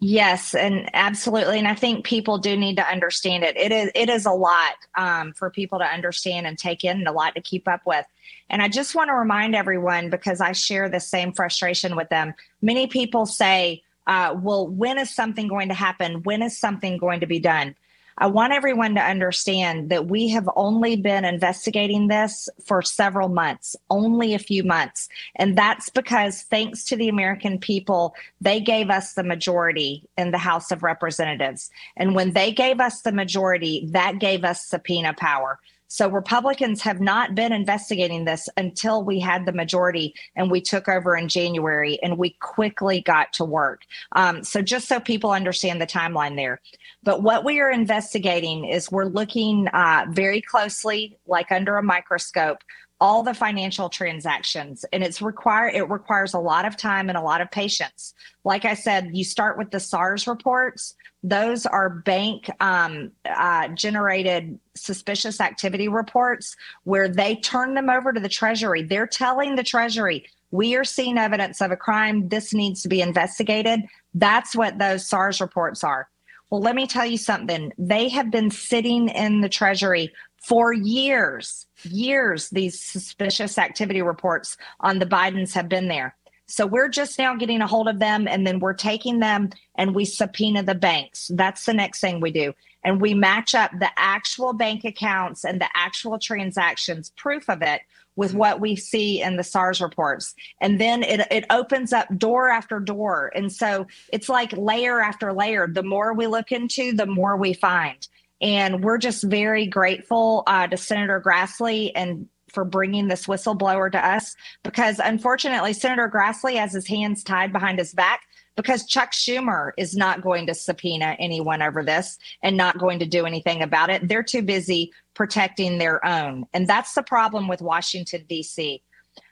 Yes, and absolutely, and I think people do need to understand it. It is it is a lot um, for people to understand and take in, and a lot to keep up with. And I just want to remind everyone because I share the same frustration with them. Many people say, uh, "Well, when is something going to happen? When is something going to be done?" I want everyone to understand that we have only been investigating this for several months, only a few months. And that's because, thanks to the American people, they gave us the majority in the House of Representatives. And when they gave us the majority, that gave us subpoena power. So Republicans have not been investigating this until we had the majority and we took over in January and we quickly got to work. Um, so just so people understand the timeline there. But what we are investigating is we're looking uh, very closely, like under a microscope, all the financial transactions and it's require it requires a lot of time and a lot of patience like i said you start with the sars reports those are bank um, uh, generated suspicious activity reports where they turn them over to the treasury. They're telling the treasury we are seeing evidence of a crime. This needs to be investigated. That's what those sars reports are. Well let me tell you something. They have been sitting in the treasury for years, years, these suspicious activity reports on the Bidens have been there. So we're just now getting a hold of them and then we're taking them and we subpoena the banks. That's the next thing we do. And we match up the actual bank accounts and the actual transactions, proof of it, with what we see in the SARS reports. And then it, it opens up door after door. And so it's like layer after layer. The more we look into, the more we find. And we're just very grateful uh, to Senator Grassley and for bringing this whistleblower to us because unfortunately, Senator Grassley has his hands tied behind his back because Chuck Schumer is not going to subpoena anyone over this and not going to do anything about it. They're too busy protecting their own. And that's the problem with Washington, D.C.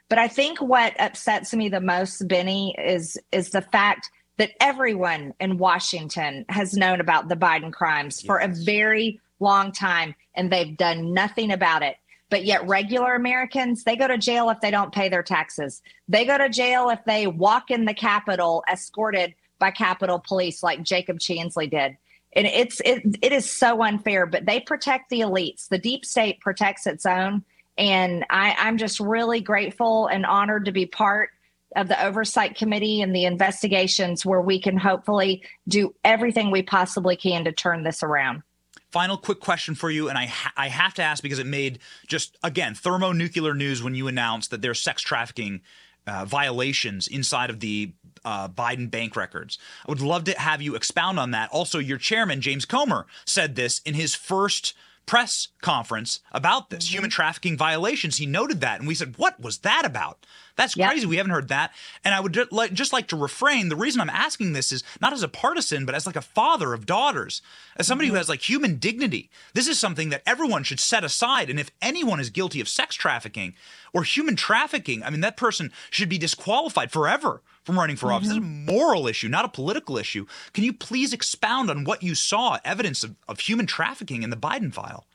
But I think what upsets me the most, Benny, is is the fact that everyone in Washington has known about the Biden crimes yes. for a very long time and they've done nothing about it. But yet, regular Americans, they go to jail if they don't pay their taxes. They go to jail if they walk in the Capitol escorted by Capitol Police, like Jacob Chansley did. And it's it, it is so unfair, but they protect the elites. The deep state protects its own. And I, I'm just really grateful and honored to be part of the oversight committee and the investigations where we can hopefully do everything we possibly can to turn this around. Final quick question for you, and I ha- I have to ask because it made just again thermonuclear news when you announced that there's sex trafficking uh, violations inside of the uh, Biden bank records. I would love to have you expound on that. Also, your chairman James Comer said this in his first press conference about this mm-hmm. human trafficking violations. He noted that, and we said, "What was that about?" That's yep. crazy. We haven't heard that. And I would just like, just like to refrain. The reason I'm asking this is not as a partisan, but as like a father of daughters, as somebody mm-hmm. who has like human dignity. This is something that everyone should set aside. And if anyone is guilty of sex trafficking or human trafficking, I mean, that person should be disqualified forever from running for mm-hmm. office. This is a moral issue, not a political issue. Can you please expound on what you saw, evidence of, of human trafficking in the Biden file?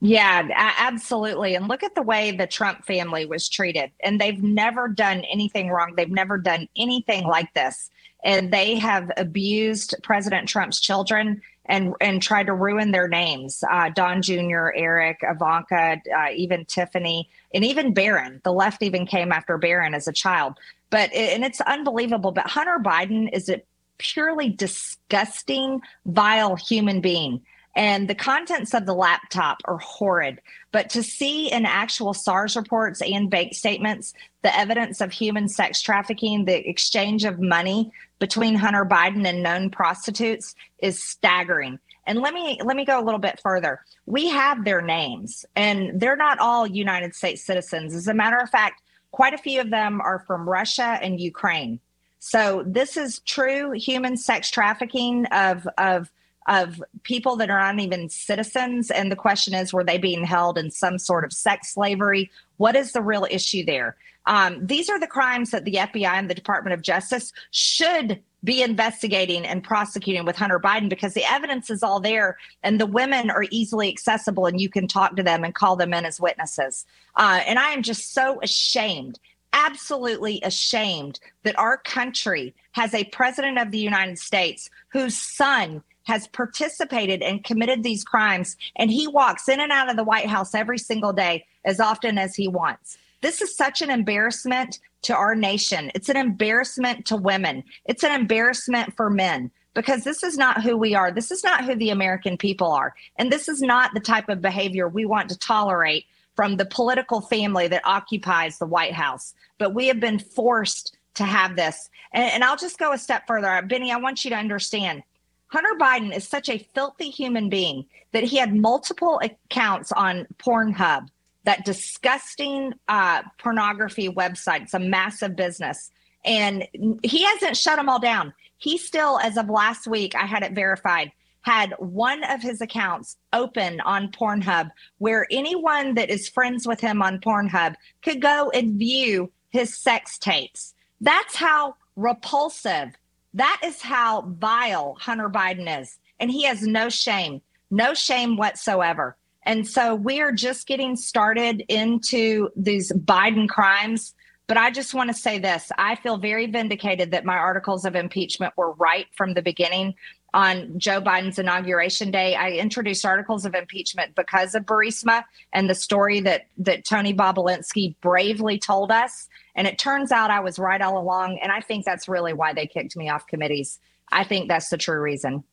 Yeah, absolutely. And look at the way the Trump family was treated. And they've never done anything wrong. They've never done anything like this. And they have abused President Trump's children and and tried to ruin their names. Uh, Don Jr., Eric, Ivanka, uh, even Tiffany, and even Barron. The left even came after Barron as a child. But and it's unbelievable. But Hunter Biden is a purely disgusting, vile human being and the contents of the laptop are horrid. But to see in actual SARS reports and bank statements the evidence of human sex trafficking, the exchange of money between Hunter Biden and known prostitutes is staggering. And let me let me go a little bit further. We have their names, and they're not all United States citizens. As a matter of fact, quite a few of them are from Russia and Ukraine. So this is true human sex trafficking of of of people that are not even citizens. And the question is, were they being held in some sort of sex slavery? What is the real issue there? Um, these are the crimes that the FBI and the Department of Justice should be investigating and prosecuting with Hunter Biden because the evidence is all there and the women are easily accessible and you can talk to them and call them in as witnesses. Uh, and I am just so ashamed absolutely ashamed that our country has a president of the United States whose son has participated and committed these crimes, and he walks in and out of the White House every single day as often as he wants. This is such an embarrassment to our nation. It's an embarrassment to women. It's an embarrassment for men because this is not who we are. This is not who the American people are. And this is not the type of behavior we want to tolerate from the political family that occupies the White House. But we have been forced to have this. And, and I'll just go a step further. Uh, Benny, I want you to understand Hunter Biden is such a filthy human being that he had multiple accounts on Pornhub, that disgusting uh, pornography website. It's a massive business. And he hasn't shut them all down. He still, as of last week, I had it verified, had one of his accounts open on Pornhub where anyone that is friends with him on Pornhub could go and view his sex tapes. That's how repulsive that is how vile Hunter Biden is. And he has no shame, no shame whatsoever. And so we are just getting started into these Biden crimes. But I just want to say this I feel very vindicated that my articles of impeachment were right from the beginning on Joe Biden's inauguration day. I introduced articles of impeachment because of Burisma and the story that that Tony Bobulinski bravely told us. And it turns out I was right all along. And I think that's really why they kicked me off committees. I think that's the true reason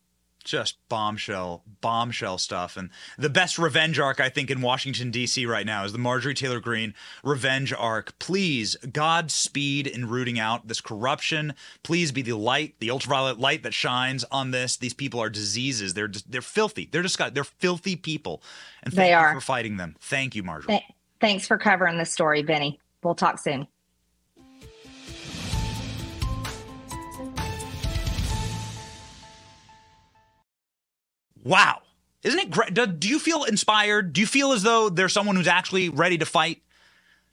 just bombshell, bombshell stuff. And the best revenge arc, I think, in Washington, D.C. right now is the Marjorie Taylor Greene revenge arc. Please, Godspeed in rooting out this corruption. Please be the light, the ultraviolet light that shines on this. These people are diseases. They're they're filthy. They're disgusting. They're filthy people. And thank they you are. for fighting them. Thank you, Marjorie. Th- thanks for covering this story, Benny. We'll talk soon. Wow. Isn't it great? Do, do, you feel inspired? Do you feel as though there's someone who's actually ready to fight?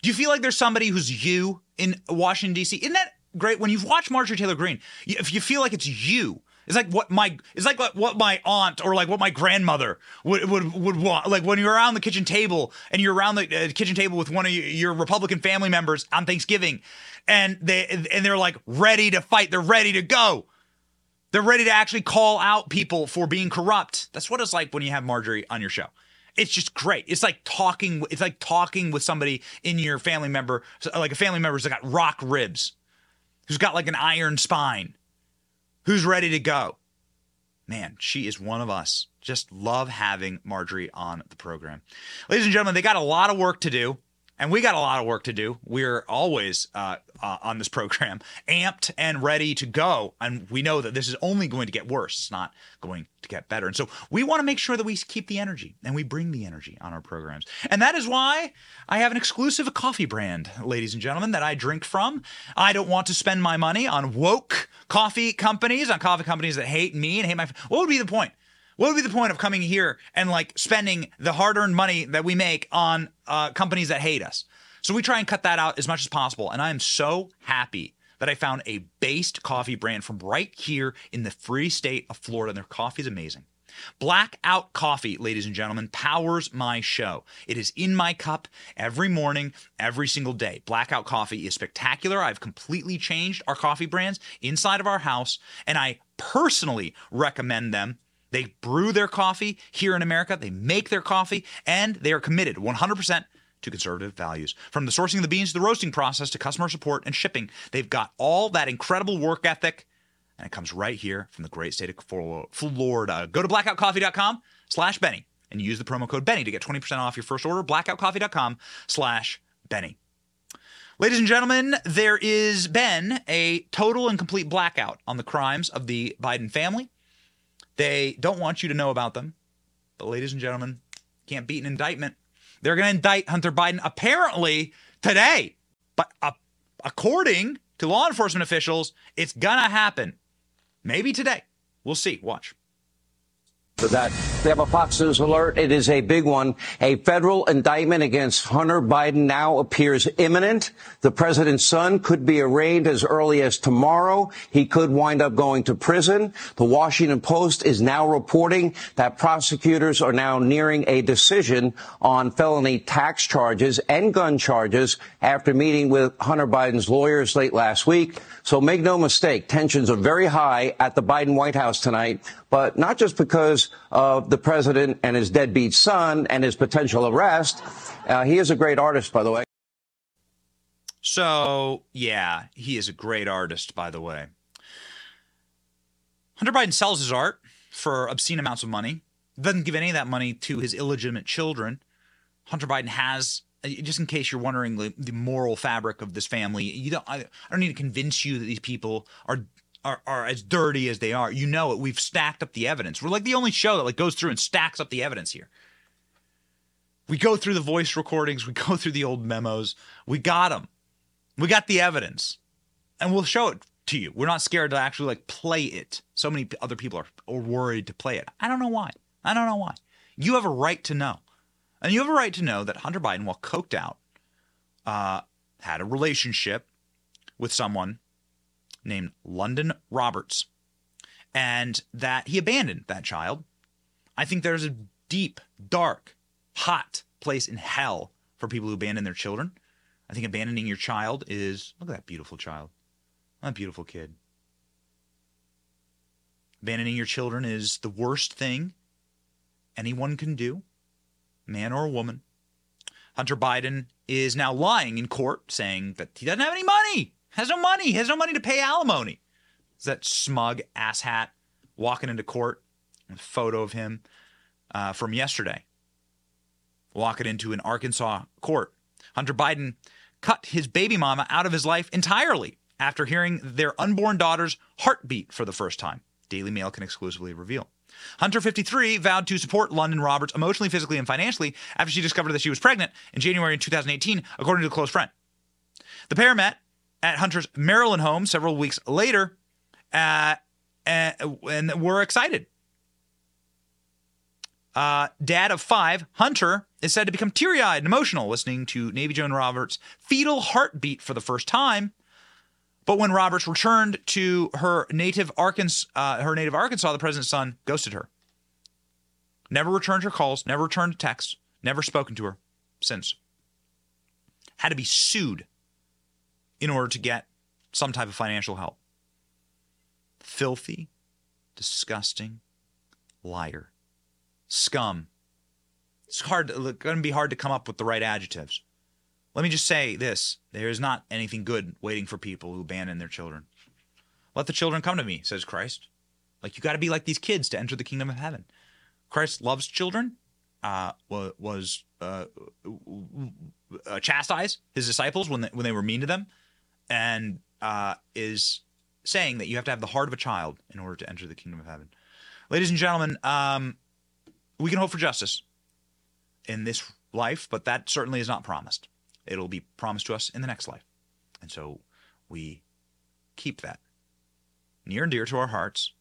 Do you feel like there's somebody who's you in Washington D.C.? Isn't that great when you've watched Marjorie Taylor Greene? If you feel like it's you, it's like what my it's like what my aunt or like what my grandmother would would would want. Like when you're around the kitchen table and you're around the uh, kitchen table with one of your Republican family members on Thanksgiving, and they and they're like ready to fight. They're ready to go. They're ready to actually call out people for being corrupt. That's what it's like when you have Marjorie on your show. It's just great. It's like talking. It's like talking with somebody in your family member, like a family member who's got rock ribs, who's got like an iron spine who's ready to go. Man, she is one of us. Just love having Marjorie on the program. Ladies and gentlemen, they got a lot of work to do. And we got a lot of work to do. We're always uh, uh, on this program, *laughs* amped and ready to go. And we know that this is only going to get worse. It's not going to get better. And so we want to make sure that we keep the energy and we bring the energy on our programs. And that is why I have an exclusive coffee brand, ladies and gentlemen, that I drink from. I don't want to spend my money on woke coffee companies, on coffee companies that hate me and hate my. What would be the point? What would be the point of coming here and like spending the hard-earned money that we make on uh, companies that hate us? So we try and cut that out as much as possible. And I am so happy that I found a based coffee brand from right here in the free state of Florida. And their coffee is amazing. Blackout Coffee, ladies and gentlemen, powers my show. It is in my cup every morning, every single day. Blackout Coffee is spectacular. I've completely changed our coffee brands inside of our house, and I personally recommend them they brew their coffee here in America, they make their coffee, and they are committed 100% to conservative values. From the sourcing of the beans to the roasting process to customer support and shipping, they've got all that incredible work ethic, and it comes right here from the great state of Florida. Go to blackoutcoffee.com slash Benny and use the promo code Benny to get 20% off your first order. Blackoutcoffee.com slash Benny. Ladies and gentlemen, there is been a total and complete blackout on the crimes of the Biden family. They don't want you to know about them. But, ladies and gentlemen, can't beat an indictment. They're going to indict Hunter Biden apparently today. But uh, according to law enforcement officials, it's going to happen. Maybe today. We'll see. Watch So that. We have a Fox News alert. It is a big one. A federal indictment against Hunter Biden now appears imminent. The president's son could be arraigned as early as tomorrow. He could wind up going to prison. The Washington Post is now reporting that prosecutors are now nearing a decision on felony tax charges and gun charges after meeting with Hunter Biden's lawyers late last week. So make no mistake, tensions are very high at the Biden White House tonight, but not just because of the president and his deadbeat son and his potential arrest. Uh, he is a great artist, by the way. So, yeah, he is a great artist, by the way. Hunter Biden sells his art for obscene amounts of money, doesn't give any of that money to his illegitimate children. Hunter Biden has uh, just in case you're wondering the, the moral fabric of this family, you don't. I, I, don't need to convince you that these people are, are are as dirty as they are. You know it. We've stacked up the evidence. We're like the only show that like goes through and stacks up the evidence here. We go through the voice recordings. We *laughs* go through the old memos. We got them. We got the evidence, and we'll show it to you. We're not scared to actually like play it. So many other people are, are worried to play it. I don't know why. I don't know why. You have a right to know. And you have a right to know that Hunter Biden, while coked out, uh, had a relationship with someone named London Roberts and that he abandoned that child. I think there's a deep, dark, hot place in hell for people who abandon their children. I think abandoning your child is look at that beautiful child. That beautiful kid. Abandoning your children is the worst thing anyone can do man or woman. Hunter Biden is now lying in court saying that he doesn't have any money, has no money, has no money to pay alimony. Is that smug asshat walking into court? A photo of him uh, from yesterday, walking into an Arkansas court. Hunter Biden cut his baby mama out of his life entirely after hearing their unborn daughter's heartbeat for the first time. Daily Mail can exclusively reveal. Hunter 53 vowed to support London Roberts emotionally, physically, and financially after she discovered that she was pregnant in January 2018, according to a close friend. The pair met at Hunter's Maryland home several weeks later uh, and were excited. Uh, Uh, dad of five, Hunter, is said to become teary eyed and emotional listening to Navy Joan Roberts' fetal heartbeat for the first time. But when Roberts returned to her native Arkansas, uh, her native Arkansas, the president's son ghosted her. Never returned her calls, never returned texts, never spoken to her since. Had to be sued in order to get some type of financial help. Filthy, disgusting liar, scum. It's hard. It's going to be hard to come up with the right adjectives. Let me just say this: there is not anything good waiting for people who abandon their children. Let the children come to me, says Christ. Like you got to be like these kids to enter the kingdom of heaven. Christ loves children. Uh, was uh, uh, chastise his disciples when they, when they were mean to them, and uh, is saying that you have to have the heart of a child in order to enter the kingdom of heaven. Ladies and gentlemen, um, we can hope for justice in this life, but that certainly is not promised. It'll be promised to us in the next life, and so we keep that near and dear to our hearts,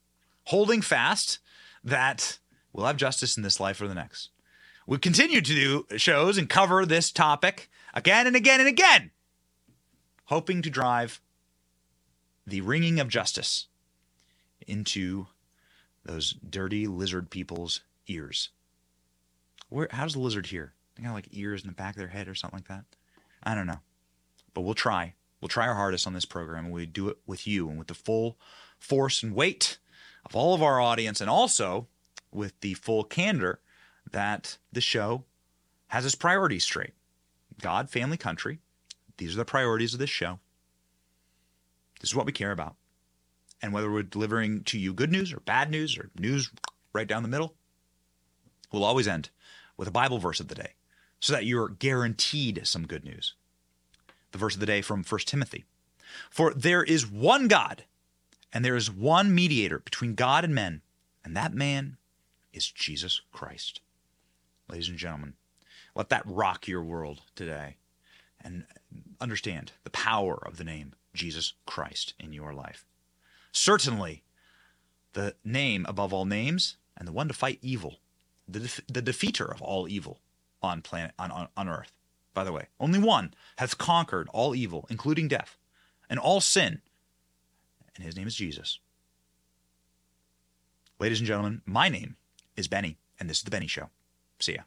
holding fast that we'll have justice in this life or the next. We continue to do shows and cover this topic again and again and again, hoping to drive the ringing of justice into those dirty lizard people's ears. Where? How does a lizard hear? They got like ears in the back of their head or something like that. I don't know, but we'll try. We'll try our hardest on this program, and we do it with you and with the full force and weight of all of our audience, and also with the full candor that the show has its priorities straight God, family, country. These are the priorities of this show. This is what we care about. And whether we're delivering to you good news or bad news or news right down the middle, we'll always end with a Bible verse of the day so that you're guaranteed some good news. The verse of the day from 1 Timothy For there is one God, and there is one mediator between God and men, and that man is Jesus Christ ladies and gentlemen. Let that rock your world today and understand the power of the name Jesus Christ in your life. Certainly, the name above all names and the one to fight evil, the, def- the defeater of all evil on planet on, on, on earth. By the way, only one has conquered all evil, including death and all sin, and his name is Jesus. Ladies and gentlemen, my name is Benny, and this is The Benny Show. See ya.